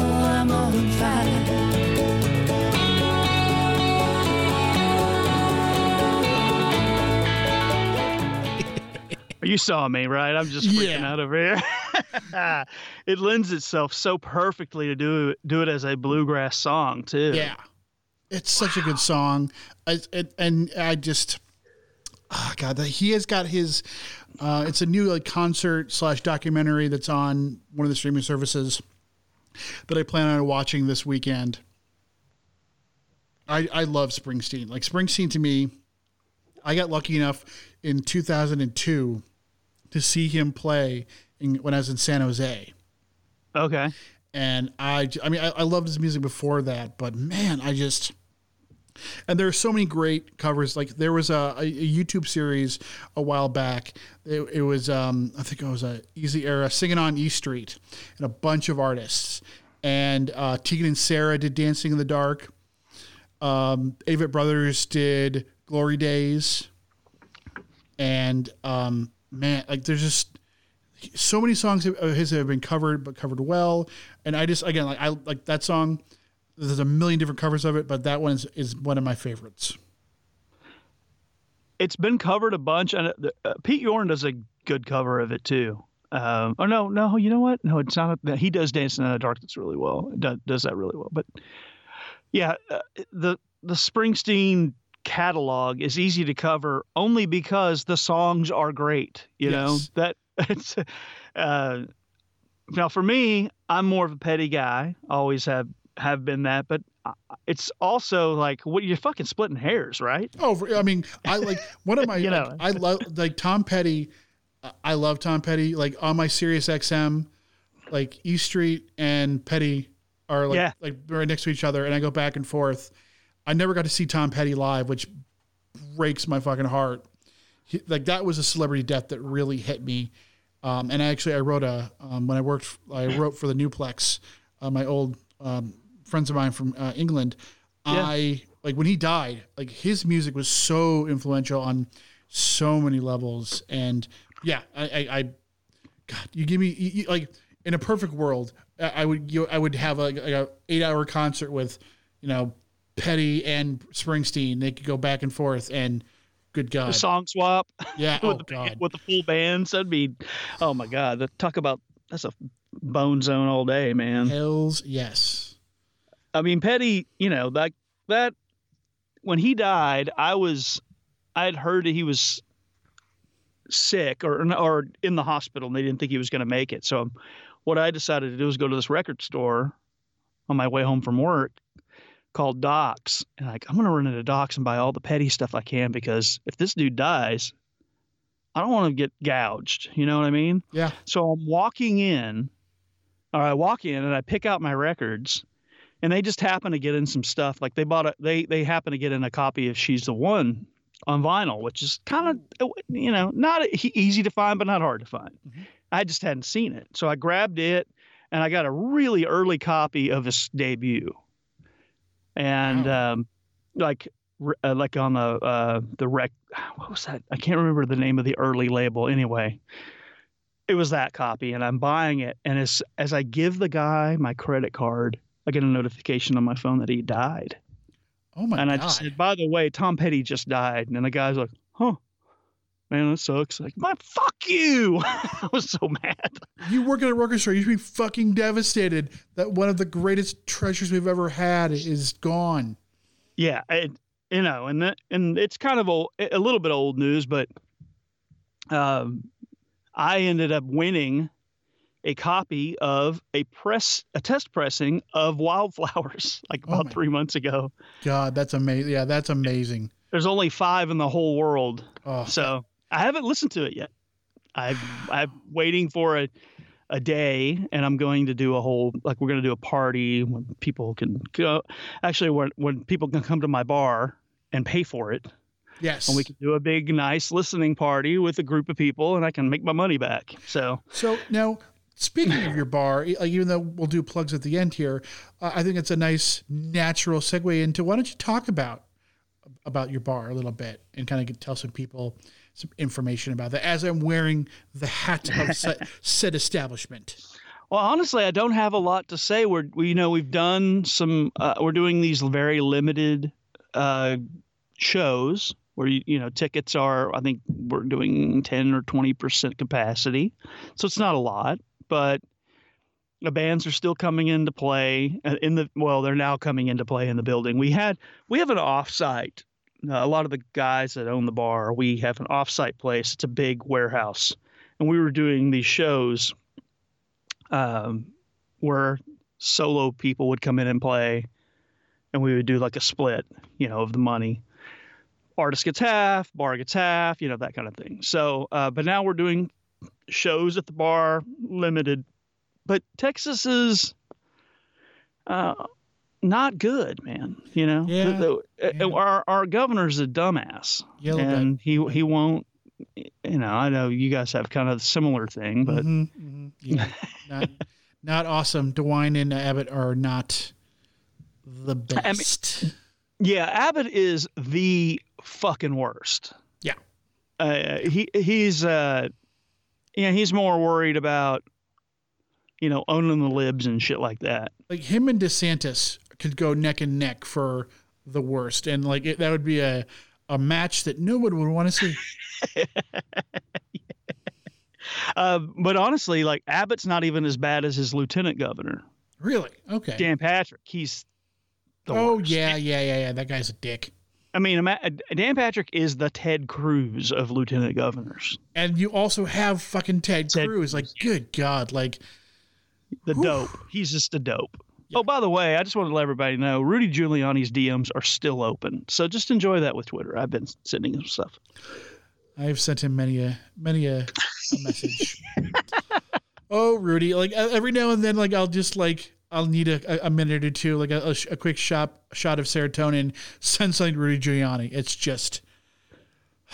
Oh, I'm on fire. You saw me, right? I'm just freaking Yeah. out over here. it lends itself so perfectly to do do it as a bluegrass song too. Yeah, it's such a good song, I, it, and I just, oh God, that he has got his. Uh, it's a new like concert slash documentary that's on one of the streaming services that I plan on watching this weekend. I I love Springsteen. Like Springsteen to me, I got lucky enough in 2002 to see him play in, when I was in San Jose Okay. and I, I mean, I, I loved his music before that, but man, I just, and there are so many great covers. Like there was a, a, YouTube series a while back. It, it was, um, I think it was a Easy Era singing on E Street, and a bunch of artists, and uh, Tegan and Sara did Dancing in the Dark. Um, Avett Brothers did Glory Days, and um, man, like there's just so many songs of his that have been covered, but covered well. And I just again like I like that song. There's a million different covers of it, but that one is, is one of my favorites. It's been covered a bunch, and uh, Pete Yorn does a good cover of it too. Um, oh no, no, you know what? No, it's not. A, he does "Dancing in the Dark" that's really well. Does, does that really well. But yeah, uh, the the Springsteen catalog is easy to cover only because the songs are great. You know Yes. that it's. Uh, now for me, I'm more of a petty guy. Always have have been that, but uh, it's also like what you're fucking splitting hairs, right? Oh, I mean, I like one of my. You like, know. I love like Tom Petty. I love Tom Petty. Like on my Sirius XM, like E Street and Petty are like Yeah. like right next to each other, and I go back and forth. I never got to see Tom Petty live, which breaks my fucking heart. He, like that was a celebrity death that really hit me. Um, and actually, I wrote a um, when I worked. I wrote for the Newplex. Uh, my old um, friends of mine from uh, England. I like when he died. Like his music was so influential on so many levels. And yeah, I, I, I God, you give me you, you- like in a perfect world, I would you, I would have a, like a eight hour concert with, you know, Petty and Springsteen. They could go back and forth, and good God, The song swap. yeah, oh with, the, God, with the full bands. That'd be, oh my god, that talk about that's a bone zone all day, man. Hells yes, I mean, Petty, you know that that when he died, I was, I had heard that he was sick or or in the hospital, and they didn't think he was going to make it. So, what I decided to do was go to this record store on my way home from work called Docs, and like I'm going to run into Docs and buy all the Petty stuff I can because if this dude dies, I don't want to get gouged. You know what I mean? yeah, So I'm walking in, or I walk in and I pick out my records, and they just happen to get in some stuff. Like they bought a, they they happen to get in a copy of She's the One on vinyl, which is kind of you know not easy to find, but not hard to find. I just hadn't seen it, so I grabbed it, and I got a really early copy of his debut, and um, like uh, like on the uh, the rec what was that? I can't remember the name of the early label. Anyway, it was that copy, and I'm buying it. And as as I give the guy my credit card, I get a notification on my phone that he died. oh my and God, I just said, by the way, Tom Petty just died. And the guy's like, huh. Man, that sucks. Like, my fuck you. I was so mad. you work at a record store, you should be fucking devastated that one of the greatest treasures we've ever had is gone. Yeah, it, you know, and that, and it's kind of old, a little bit old news, but um, I ended up winning a copy of a press, a test pressing of Wildflowers, like Oh about my- three months ago. God, that's amazing. Yeah, that's amazing. There's only five in the whole world, Oh, so I haven't listened to it yet. I've I'm waiting for a a day, and I'm going to do a whole like we're going to do a party when people can go. Actually, when when people can come to my bar and pay for it, yes. and we can do a big nice listening party with a group of people, and I can make my money back. So So now, speaking of your bar, like, even though we'll do plugs at the end here, uh, I think it's a nice natural segue into why don't you talk about about your bar a little bit and kind of tell some people some information about that as I'm wearing the hat of said, said establishment. Well, honestly, I don't have a lot to say. We're we you know we've done some. Uh, we're doing these very limited uh, shows where you, you know tickets are. I think we're doing ten or twenty percent capacity, so it's not a lot. But the bands are still coming into play uh, in the. Well, they're now coming into play in the building. We had we have an offsite. Uh, a lot of the guys that own the bar, we have an offsite place. It's a big warehouse, and we were doing these shows um, where solo people would come in and play, and we would do like a split, you know, of the money. Artist gets half, bar gets half, you know, that kind of thing. So, uh, but now we're doing shows at the bar, limited. But Texas is uh, not good, man. You know, Yeah, The- the- yeah. our our governor's a dumbass, Yeah, a little and he he won't. You know, I know you guys have kind of a similar thing, but Mhm, mhm, yeah, not not awesome. DeWine and Abbott are not the best. Yeah, Abbott is the fucking worst. Yeah. Uh, he he's uh, yeah, he's more worried about, you know, owning the libs and shit like that. Like him and DeSantis could go neck and neck for the worst, and like it, that would be a a match that no one would want to see. Uh, but honestly, like Abbott's not even as bad as his lieutenant governor, Really? Okay. Dan Patrick. He's the oh worst. yeah, yeah, yeah, yeah. That guy's a dick. I mean, Dan Patrick is the Ted Cruz of lieutenant governors. And you also have fucking Ted, Ted Cruz. Like, good God, like The dope. He's just a dope. Oh, by the way, I just wanted to let everybody know Rudy Giuliani's DMs are still open. So just enjoy that with Twitter. I've been sending him stuff. I've sent him many a many a, a message. oh, Rudy, like every now and then, like I'll just like I'll need a, a minute or two, like a, a, a quick shot shot of serotonin. To Rudy Giuliani. It's just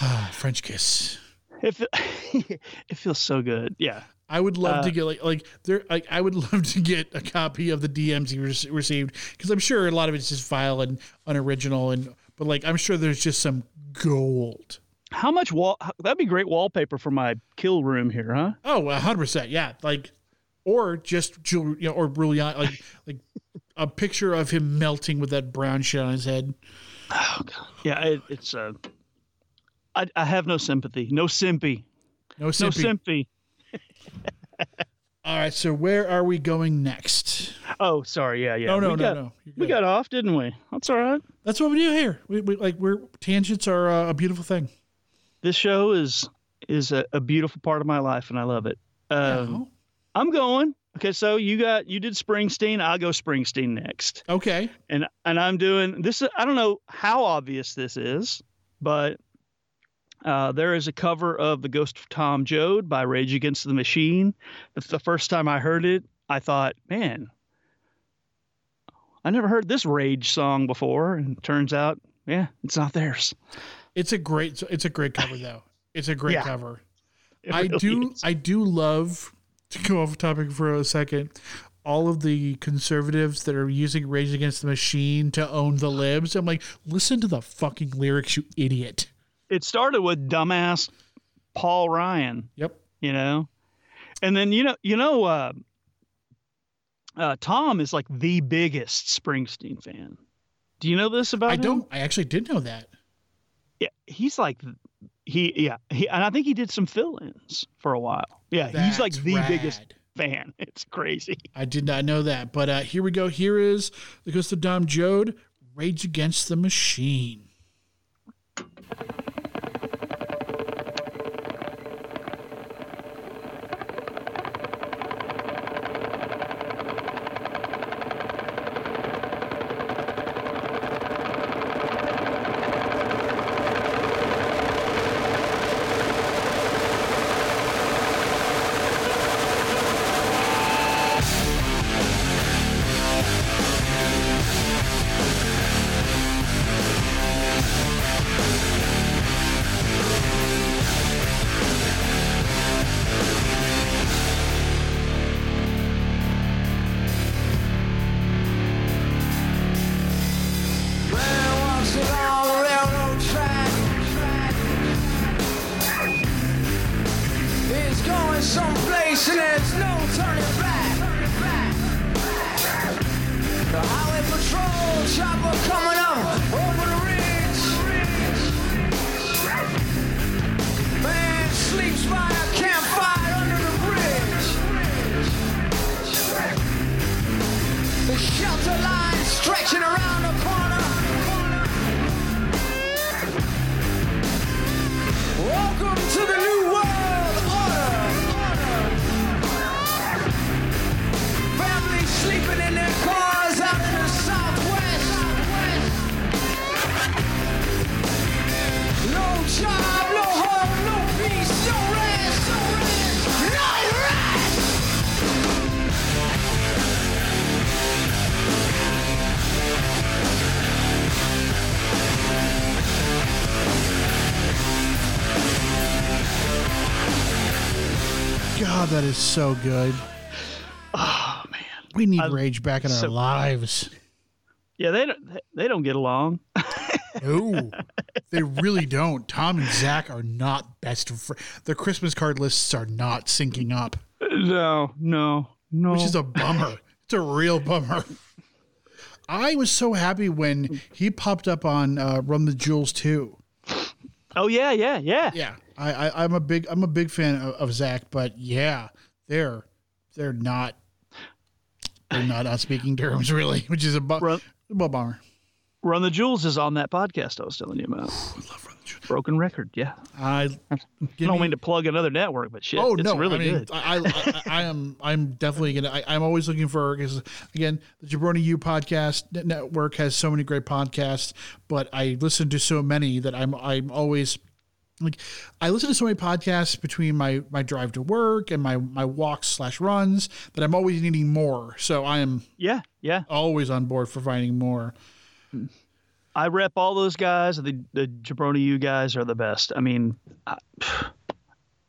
ah, French kiss. It, it feels so good. Yeah. I would love Uh, to get like like there. Like I would love to get a copy of the DMs he re- received because I'm sure a lot of it's just vile and unoriginal and but like I'm sure there's just some gold. How much wall? That'd be great wallpaper for my kill room here, huh? Oh, hundred percent, yeah. Like, or just Jul- you know, or brilliant, like like a picture of him melting with that brown shit on his head. Oh God. Yeah, it, it's. Uh, I, I have no sympathy. No simpy, No No sympathy. sympathy. All right, so where are we going next? Oh, sorry. Yeah, yeah. No, no, we no, got, no. We got off, didn't we? That's all right. That's what we do here. We, we like we're tangents are uh, a beautiful thing. This show is is a, a beautiful part of my life, and I love it. Um, I'm going. Okay, so you got you did Springsteen. I'll go Springsteen next, okay. and and I'm doing this. I don't know how obvious this is, but uh, there is a cover of "The Ghost of Tom Joad" by Rage Against the Machine. That's the first time I heard it. I thought, man, I never heard this Rage song before, and turns out, yeah, it's not theirs. It's a great it's a great cover though. It's a great Yeah. cover. It I do is. I do love to go off topic for a second. All of the conservatives that are using Rage Against the Machine to own the libs. I'm like, listen to the fucking lyrics, you idiot. it started with dumbass Paul Ryan, Yep. you know, and then you know, you know, uh, uh, Tom is like the biggest Springsteen fan. Do you know this about him? I him? don't I actually did know that. Yeah, he's like he, yeah, he, and I think he did some fill-ins for a while. Yeah, he's like the rad. biggest fan. It's crazy. I did not know that. But uh, here we go. Here is the Ghost of Tom Joad, Rage Against the Machine. Stretching around the corner. Welcome to the new God, that is so good. Oh man, We need I- Rage back in our so- lives. Yeah, they don't they- don't get along. No, they really don't. Tom and Zach are not best friends. Their Christmas card lists are not syncing up, No, no, no. which is a bummer. It's a real bummer. I was so happy when he popped up on uh, Run the Jewels too. oh yeah, yeah, yeah. Yeah, I, I, I'm a big I'm a big fan of, of Zach, but yeah, they're they're not they're not on speaking terms really, which is a, bu- Run- a bummer. Run the Jewels is on that podcast I was telling you about. Broken record, yeah. I I don't mean to plug another network, but shit, Oh it's no! really I mean, good. I, I, I, am. I'm definitely gonna. I, I'm always looking for because again, the Jabroni U podcast network has so many great podcasts, but I listen to so many that I'm. I'm always like, I listen to so many podcasts between my my drive to work and my my walks slash runs that I'm always needing more. So I am yeah, yeah. always on board for finding more. I rep all those guys. The the Jabroni U guys are the best. I mean, I,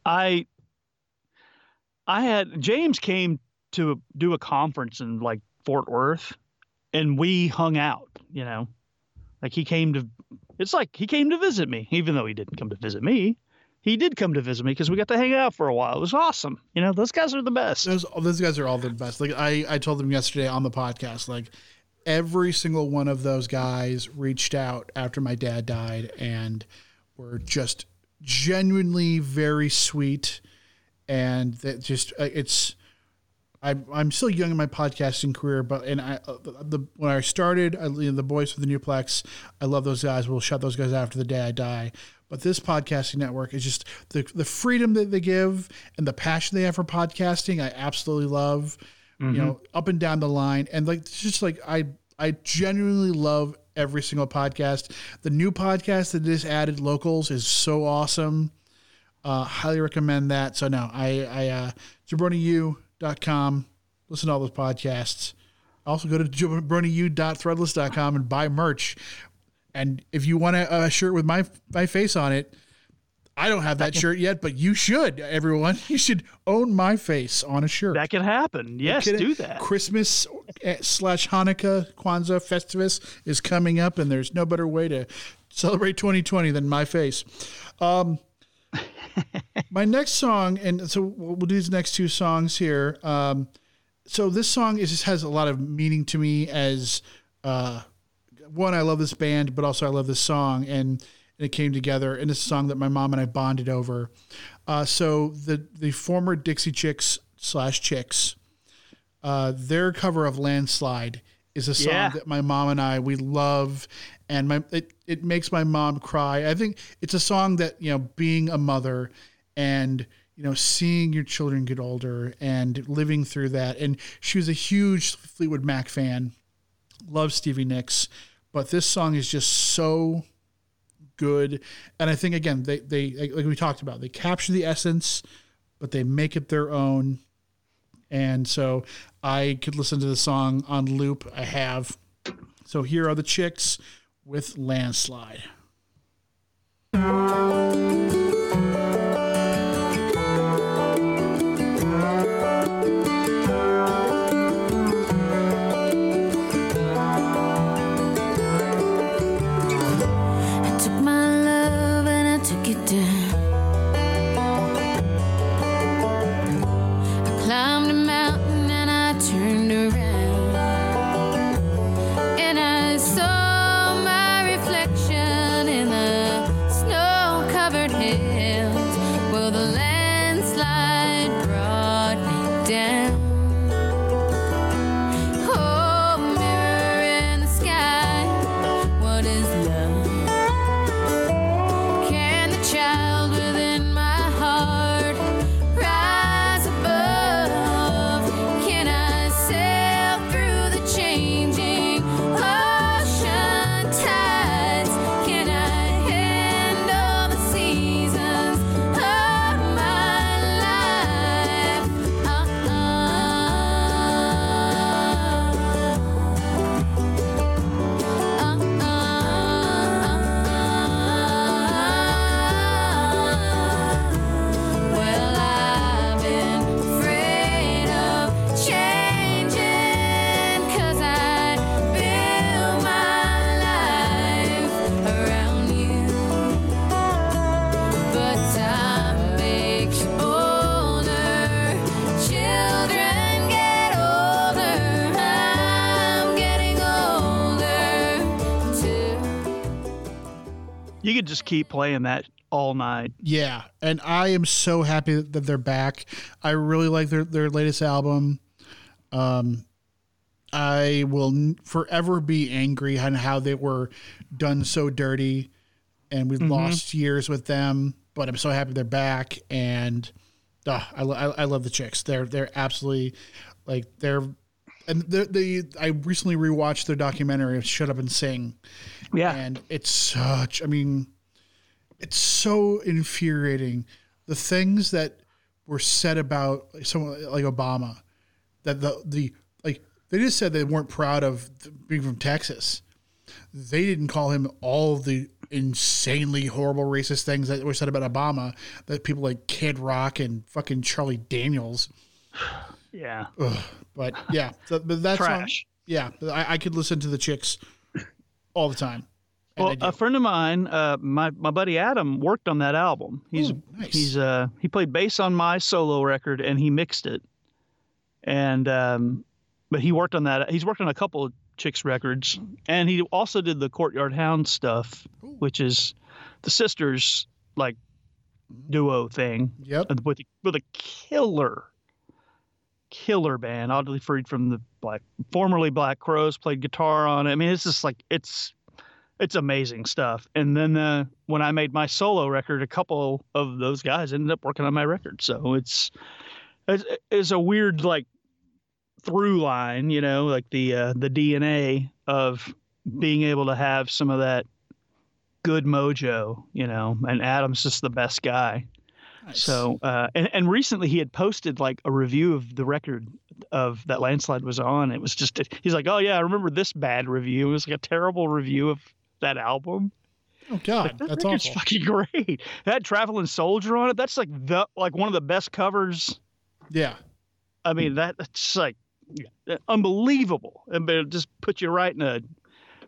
I I had James came to do a conference in like Fort Worth, and we hung out. You know, like he came to. It's like he came to visit me, even though he didn't come to visit me. He did come to visit me because we got to hang out for a while. It was awesome. You know, those guys are the best. Those those guys are all the best. Like I I told them yesterday on the podcast, like every single one of those guys reached out after my dad died and were just genuinely very sweet and that just uh, it's I'm I'm still young in my podcasting career, but and I uh, the when I started, I, you know, the boys for the Newplex, I love those guys. We'll shut those guys after the day I die. But this podcasting network is just the the freedom that they give and the passion they have for podcasting. I absolutely love. You know, up and down the line, and like it's just like I I genuinely love every single podcast. The new podcast that just added locals is so awesome. Uh, highly recommend that. So no, I I uh, jabroniu.com. Listen to all those podcasts. Also go to jabroniu.threadless.com and buy merch. And if you want a, a shirt with my my face on it, I don't have that shirt yet, but you should. Everyone, you should own my face on a shirt. That can happen. Yes, do that. Christmas eh, slash Hanukkah, Kwanzaa, Festivus is coming up, and there's no better way to celebrate 2020 than my face. Um, my next song, and so we'll do these next two songs here. Um, so this song is has a lot of meaning to me as uh, one, I love this band, but also I love this song, and it came together. And it's a song that my mom and I bonded over. Uh, so the the former Dixie Chicks slash Chicks, uh, their cover of "Landslide" is a song Yeah. that my mom and I we love, and my it it makes my mom cry. I think it's a song that you know, being a mother and you know, seeing your children get older and living through that. And she was a huge Fleetwood Mac fan, loves Stevie Nicks, but this song is just so good. And I think again, they they like we talked about, they capture the essence, but they make it their own. And so I could listen to the song on loop. I have. So here are the chicks with landslide. Just keep playing that all night. Yeah, and I am so happy that they're back. I really like their their latest album. Um, I will n- forever be angry on how they were done so dirty, and we've lost years with them. But I'm so happy they're back, and uh, I, I I love the chicks. They're they're absolutely like they're. And they, they, I recently rewatched their documentary of "Shut Up and Sing," Yeah. and it's such i mean it's so infuriating the things that were said about someone like obama that the the like they just said they weren't proud of being from texas they didn't call him all the insanely horrible racist things that were said about obama that people like kid rock and fucking charlie daniels yeah. but yeah so, but that's on- Trash. yeah I, I could listen to the chicks all the time Well, a friend of mine, uh, my my buddy Adam, worked on that album. He's Ooh, nice. he's uh he played bass on my solo record and he mixed it, and um, but he worked on that. He's worked on a couple of chicks records, and he also did the Court Yard Hound stuff, which is the sisters like duo thing yep with with a killer killer band Audley Freed from the black formerly Black Crowes played guitar on it i mean it's just like it's it's amazing stuff and then uh, when i made my solo record a couple of those guys ended up working on my record so it's it's, it's a weird like through line you know like the uh, the dna of being able to have some of that good mojo you know and adam's just the best guy Nice. so, uh, and and recently he had posted like a review of the record of that landslide was on. It was just he's like, oh yeah, I remember this bad review. It was like a terrible review of that album. Oh God, That that's record's awful. fucking great. That Traveling Soldier on it. That's like the like one of the best covers. Yeah, I mean that that's like unbelievable. And but it just put you right in a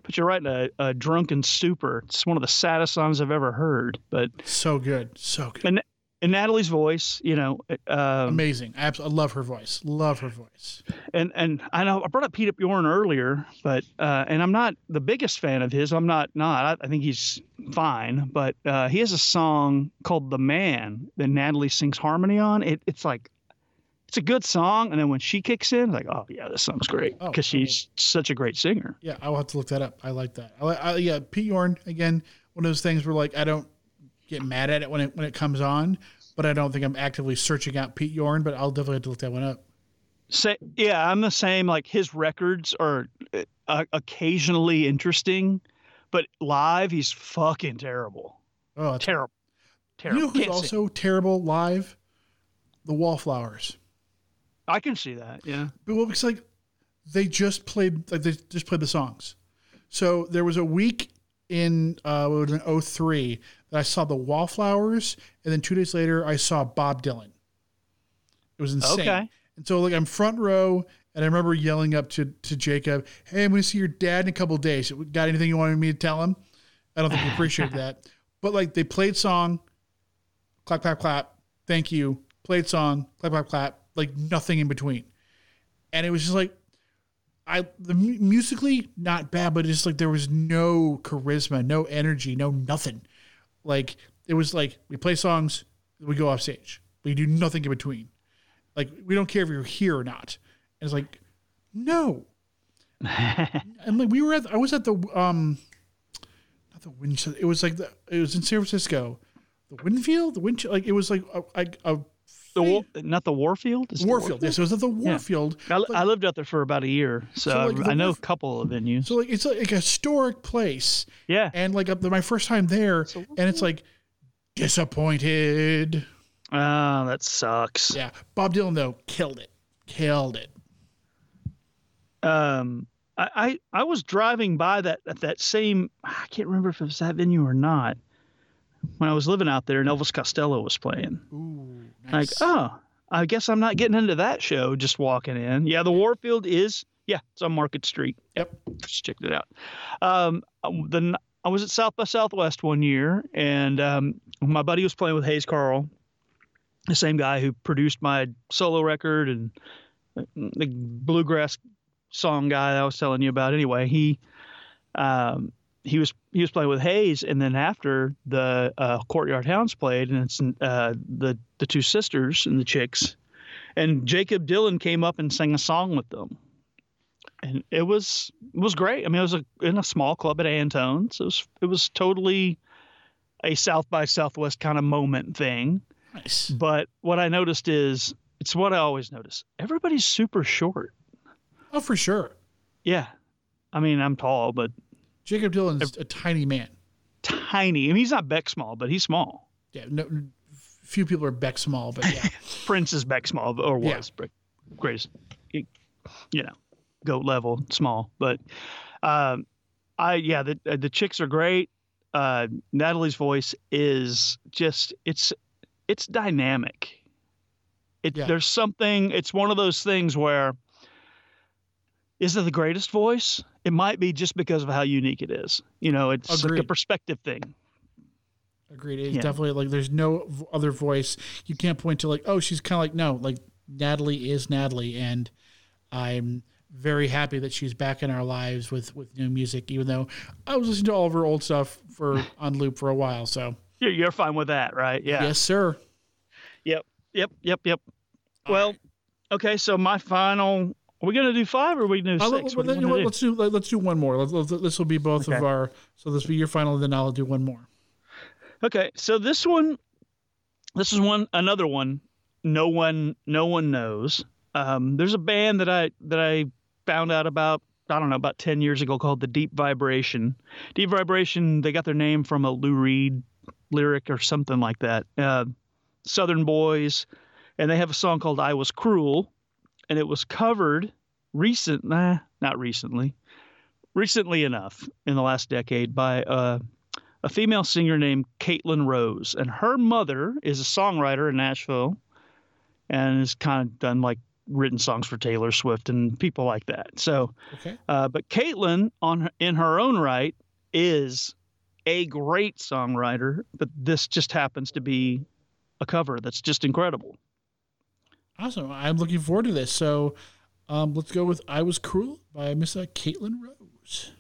put you right in a, a drunken stupor. It's one of the saddest songs I've ever heard. But so good, so good, and and Natalie's voice, you know, um, amazing. I, I love her voice. Love her voice. and and I know I brought up Pete Yorn earlier, but uh, and I'm not the biggest fan of his. I'm not not. I, I think he's fine, but uh, he has a song called "The Man" that Natalie sings harmony on. It, it's like it's a good song, and then when she kicks in, like oh yeah, this song's great Oh, because she's such a great singer. Yeah, I'll have to look that up. I like that. I, yeah, Pete Yorn again. One of those things where like I don't get mad at it when it when it comes on, but I don't think I'm actively searching out Pete Yorn. But I'll definitely have to look that one up. Say yeah, I'm the same. Like his records are uh, occasionally interesting, but live he's fucking terrible. Oh, that's, Terrible. you Terrible. know who's Can't also terrible live? The Wallflowers. I can see that. Yeah. But well, because like they just played like they just played the songs. So there was a week in uh what was it, in 03 that I saw the Wallflowers, and then two days later I saw Bob Dylan. It was insane. Okay. And so like I'm front row, and I remember yelling up to to Jakob, "Hey, I'm going to see your dad in a couple of days. Got anything you wanted me to tell him?" I don't think he appreciated that, but like they played song, clap clap clap, thank you, played song, clap clap clap, like nothing in between, and it was just like. I the musically not bad, but it's like there was no charisma, no energy, no nothing. Like it was like we play songs, we go off stage, we do nothing in between. Like we don't care if you're here or not. And it's like, no. and like we were at, I was at the um, not the Winchester. It was like the it was in San Francisco, the Winfield, the Winch. Like it was like a, a, a The War, not the Warfield. Is it the Warfield. Yes, it was at the Warfield. I, I lived out there for about a year, so, So, like, I, I know a couple of venues. So like it's like a historic place. yeah. and like uh, my first time there, and it's like disappointed. Oh, that sucks. Yeah, Bob Dylan though killed it, killed it. Um, I, I I was driving by that at that same. I can't remember if it was that venue or not. When I was living out there, and Elvis Costello was playing. Ooh, Like, oh, I guess I'm not getting into that show. Just walking in. Yeah, the Warfield is. Yeah, it's on Market Street. Yep. Just checked it out. Um, the I was at South by Southwest one year, and um, my buddy was playing with Hayes Carll, the same guy who produced my solo record and the bluegrass song guy that I was telling you about. Anyway, he um, he was he was playing with Hayes, and then after the uh, Court Yard Hounds played, and it's uh, the the two sisters and the chicks, and Jakob Dylan came up and sang a song with them, and it was it was great. I mean, it was a, in a small club at Antone's. It was it was totally a South by Southwest kind of moment thing. Nice. But what I noticed is it's what I always notice. Everybody's super short. Oh, for sure. Yeah. I mean, I'm tall, but Jakob Dylan's a tiny man. tiny. I mean, he's not Beck small, but he's small. Yeah, no, few people are Beck small, but yeah. Prince is Beck small, or Yeah. was Beck greatest, you know, goat level small. But um, I, yeah, the uh, the chicks are great. Uh, Natalie's voice is just it's it's dynamic. It Yeah. there's something. It's one of those things where is it the greatest voice? It might be just because of how unique it is. You know, it's like a perspective thing. Agreed. It's Yeah. definitely like there's no other voice. You can't point to like, oh, she's kind of like no, like Natalie is Natalie, and I'm very happy that she's back in our lives with with new music. Even though I was listening to all of her old stuff for on loop for a while, so You're, you're fine with that, right? Yeah. yes, sir. Yep. Yep. Yep. Yep. Well, okay. So my final. Are we gonna do five or are we gonna do Uh, six? do let, you wanna do? us do let, us do one more. Let, let, this will be both of our. So this will be your final, and then I'll do one more. Okay, so this one, this is one another one. No one, no one knows. Um, there's a band that I that I found out about. I don't know about ten years ago called the Deep Vibration. Deep Vibration. They got their name from a Lou Reed lyric or something like that. Uh, Southern Boys, and they have a song called "I Was Cruel," and it was covered recent, nah, not recently, recently enough in the last decade by uh, a female singer named Caitlin Rose, and her mother is a songwriter in Nashville, and has kind of done like written songs for Taylor Swift and people like that. So, Okay. uh, but Caitlin, on in her own right, is a great songwriter. But this just happens to be a cover that's just incredible. Awesome. I'm looking forward to this. So um, let's go with I Was Cruel by Miss uh, Caitlin Rose.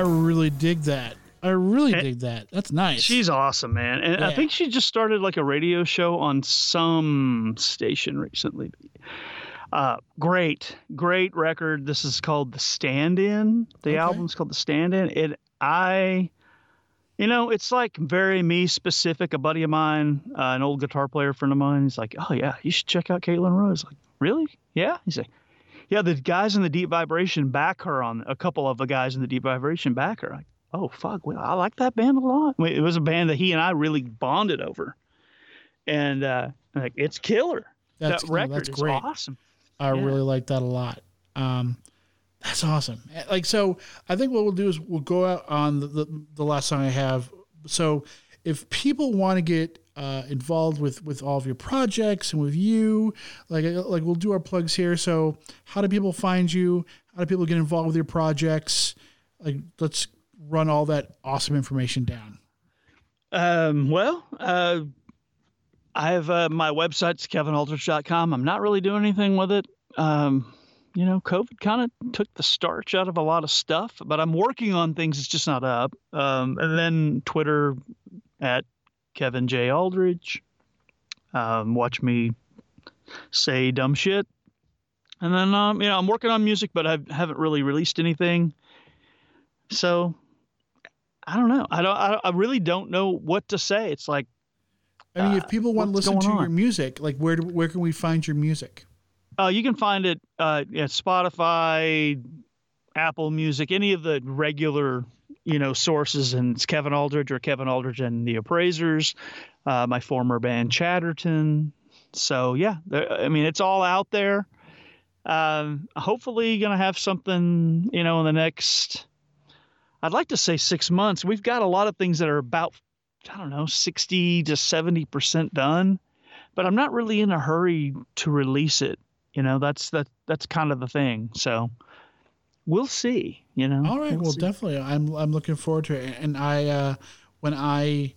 I really dig that. I really dig that. That's nice. She's awesome, man. And I think she just started like a radio show on some station recently. Uh, great, great record. This is called The Stand In. The Okay. album's called The Stand In. It, I, you know, it's like very me specific. A buddy of mine, uh, an old guitar player friend of mine, he's like, "Oh yeah, you should check out Caitlin Rose." Like, really? Yeah. He's like, "Yeah, the guys in the Deep Vibration back her on a couple of the guys in the Deep Vibration back her." Like, oh fuck, well, I like that band a lot. I mean, It was a band that he and I really bonded over, and uh, like it's killer. That's- that no, record that's is great. awesome. I Yeah. really like that a lot. Um, that's awesome. Like so, I think what we'll do is we'll go out on the, the, the last song I have. So if people want to get uh, involved with with all of your projects and with you, like like we'll do our plugs here. So how do people find you? How do people get involved with your projects? Like let's run all that awesome information down. Um, well, uh, I have uh, my website's kevinaldridge.com. I'm not really doing anything with it. Um, you know, COVID kind of took the starch out of a lot of stuff, but I'm working on things. It's just not up. Um, and then Twitter at Kevin J Aldridge. Um, watch me say dumb shit. And then, um, you know, I'm working on music, but I haven't really released anything. So I don't know. I don't. I, I really don't know what to say. It's like I mean, Uh, if people want to listen to going your music, like where do, where can we find your music? Uh, you can find it uh, at Spotify, Apple Music, any of the regular, you know, sources. And it's Kevin Aldridge or Kevin Aldridge and the Appraisers, uh, my former band Chatterton. So yeah, I mean, it's all out there. Um, hopefully, gonna have something, you know, in the next. I'd like to say six months. We've got a lot of things that are about, I don't know, sixty to seventy percent done, but I'm not really in a hurry to release it you know that's that that's kind of the thing so we'll see you know All right, We'll well, definitely, I'm I'm looking forward to it. And I, uh, when I,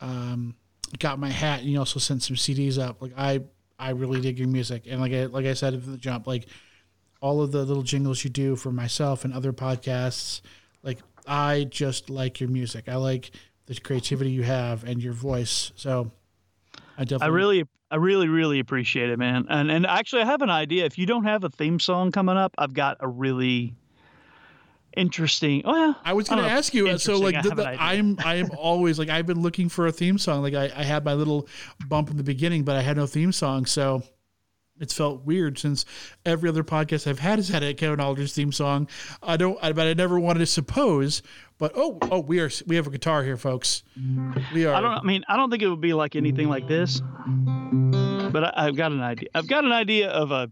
um, got my hat, and you also sent some CDs up. Like I, I really dig your music, and like I like I said from the jump, like all of the little jingles you do for myself and other podcasts, like I just like your music. I like the creativity you have and your voice. So I definitely, i really i really really appreciate it man and and actually i have an idea if you don't have a theme song coming up i've got a really interesting oh yeah I was going to know ask you. uh, So, like, the, the, I'm I am always like I've been looking for a theme song. Like, I, I had my little bump in the beginning, but I had no theme song, so it's felt weird since every other podcast I've had has had a Kevin Aldridge theme song. I don't, I, but I never wanted to suppose. But oh, oh, we are we have a guitar here, folks. We are. i don't i mean i don't think it would be like anything like this but I, i've got an idea i've got an idea of a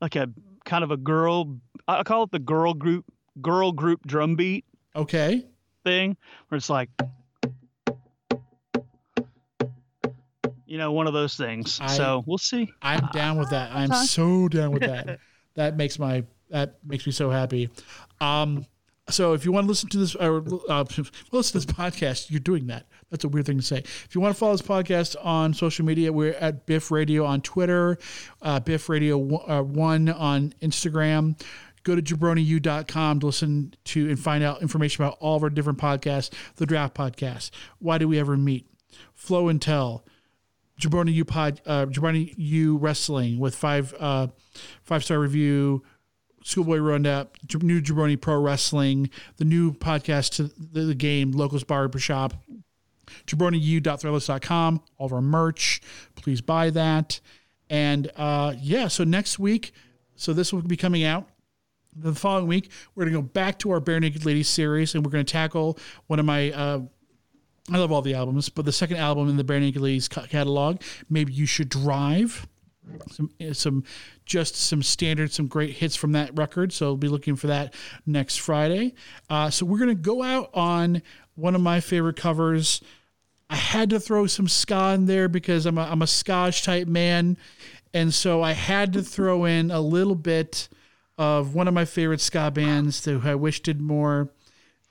like a kind of a girl i call it the girl group girl group drum beat Okay. thing where it's like you know one of those things I- so we'll see I'm down with that. I'm so down with that. That makes my that makes me so happy. Um, so if you want to listen to this or uh, listen to this podcast, you're doing that. That's a weird thing to say. If you want to follow this podcast on social media, we're at Biff Radio on Twitter, uh, Biff Radio uh, One on Instagram. Go to jabroniu.com to listen to and find out information about all of our different podcasts. The Draft Podcast, Why Do We Ever Meet, Flow and Tell, Jabroni U pod, uh, Jabroni U Wrestling with five uh, five star review, Schoolboy Roundup, new Jabroni Pro Wrestling, the new podcast to the, the game, Locals Barber Shop, jabroniu.threadless.com, all of our merch. Please buy that. And uh, yeah, so next week, so this will be coming out. The following week, we're going to go back to our Barenaked Ladies series and we're going to tackle one of my uh, I love all the albums, but the second album in the Barenaked Ladies catalog, maybe you should drive. Some, eh, some, just some standard, some great hits from that record. So I'll be looking for that next Friday. Uh, so we're gonna go out on one of my favorite covers. I had to throw some ska in there because I'm a, I'm a Scotch type man, and so I had to throw in a little bit of one of my favorite ska bands who I wish did more.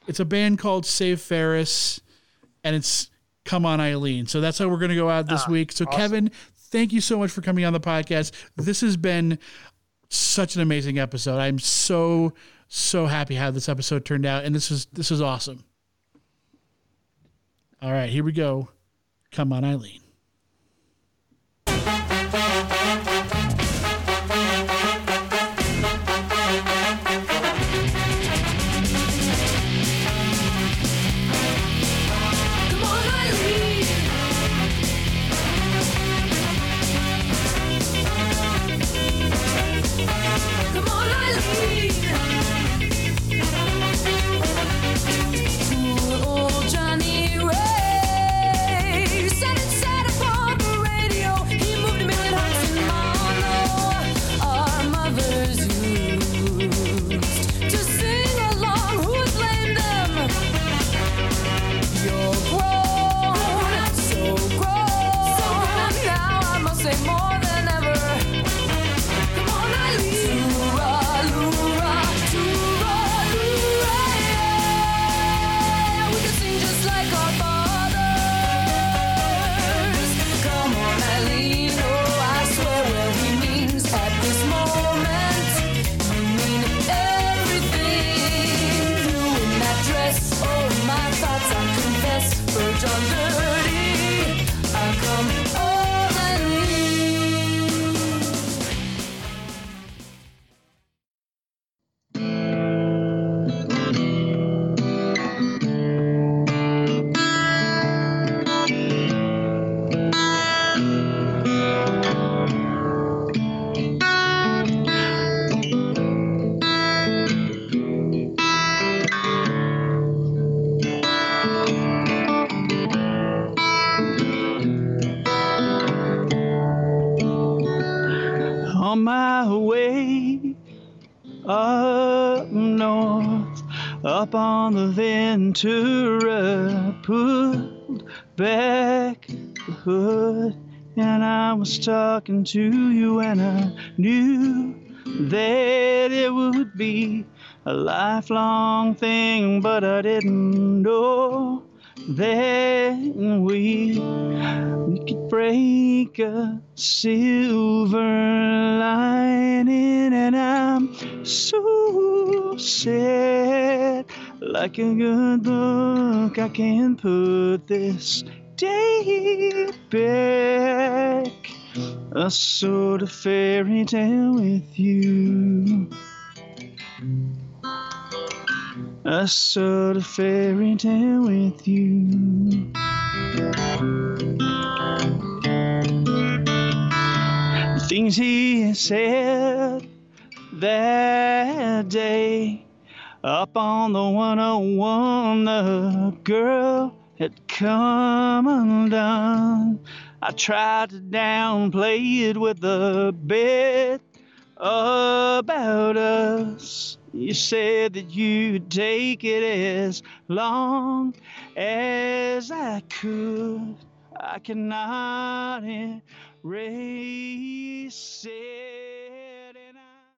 It's a band called Save Ferris and it's Come On Eileen. So that's how we're going to go out this ah, week. So, Kevin, thank you so much for coming on the podcast. This has been such an amazing episode. I'm so, so happy how this episode turned out. And this is, this is awesome. All right, here we go. Come on, Eileen. Ventura, pulled back the hood, and I was talking to you, and I knew that it would be a lifelong thing, but I didn't know that we, we could break a silver lining, and I'm so sad. Like a good book, I can put this day back. A sort of fairy tale with you. A sort of fairy tale with you. Things he said that day up on the 101, the girl had come undone. I tried to downplay it with a bit about us. You said that you'd take it as long as I could. I cannot erase it.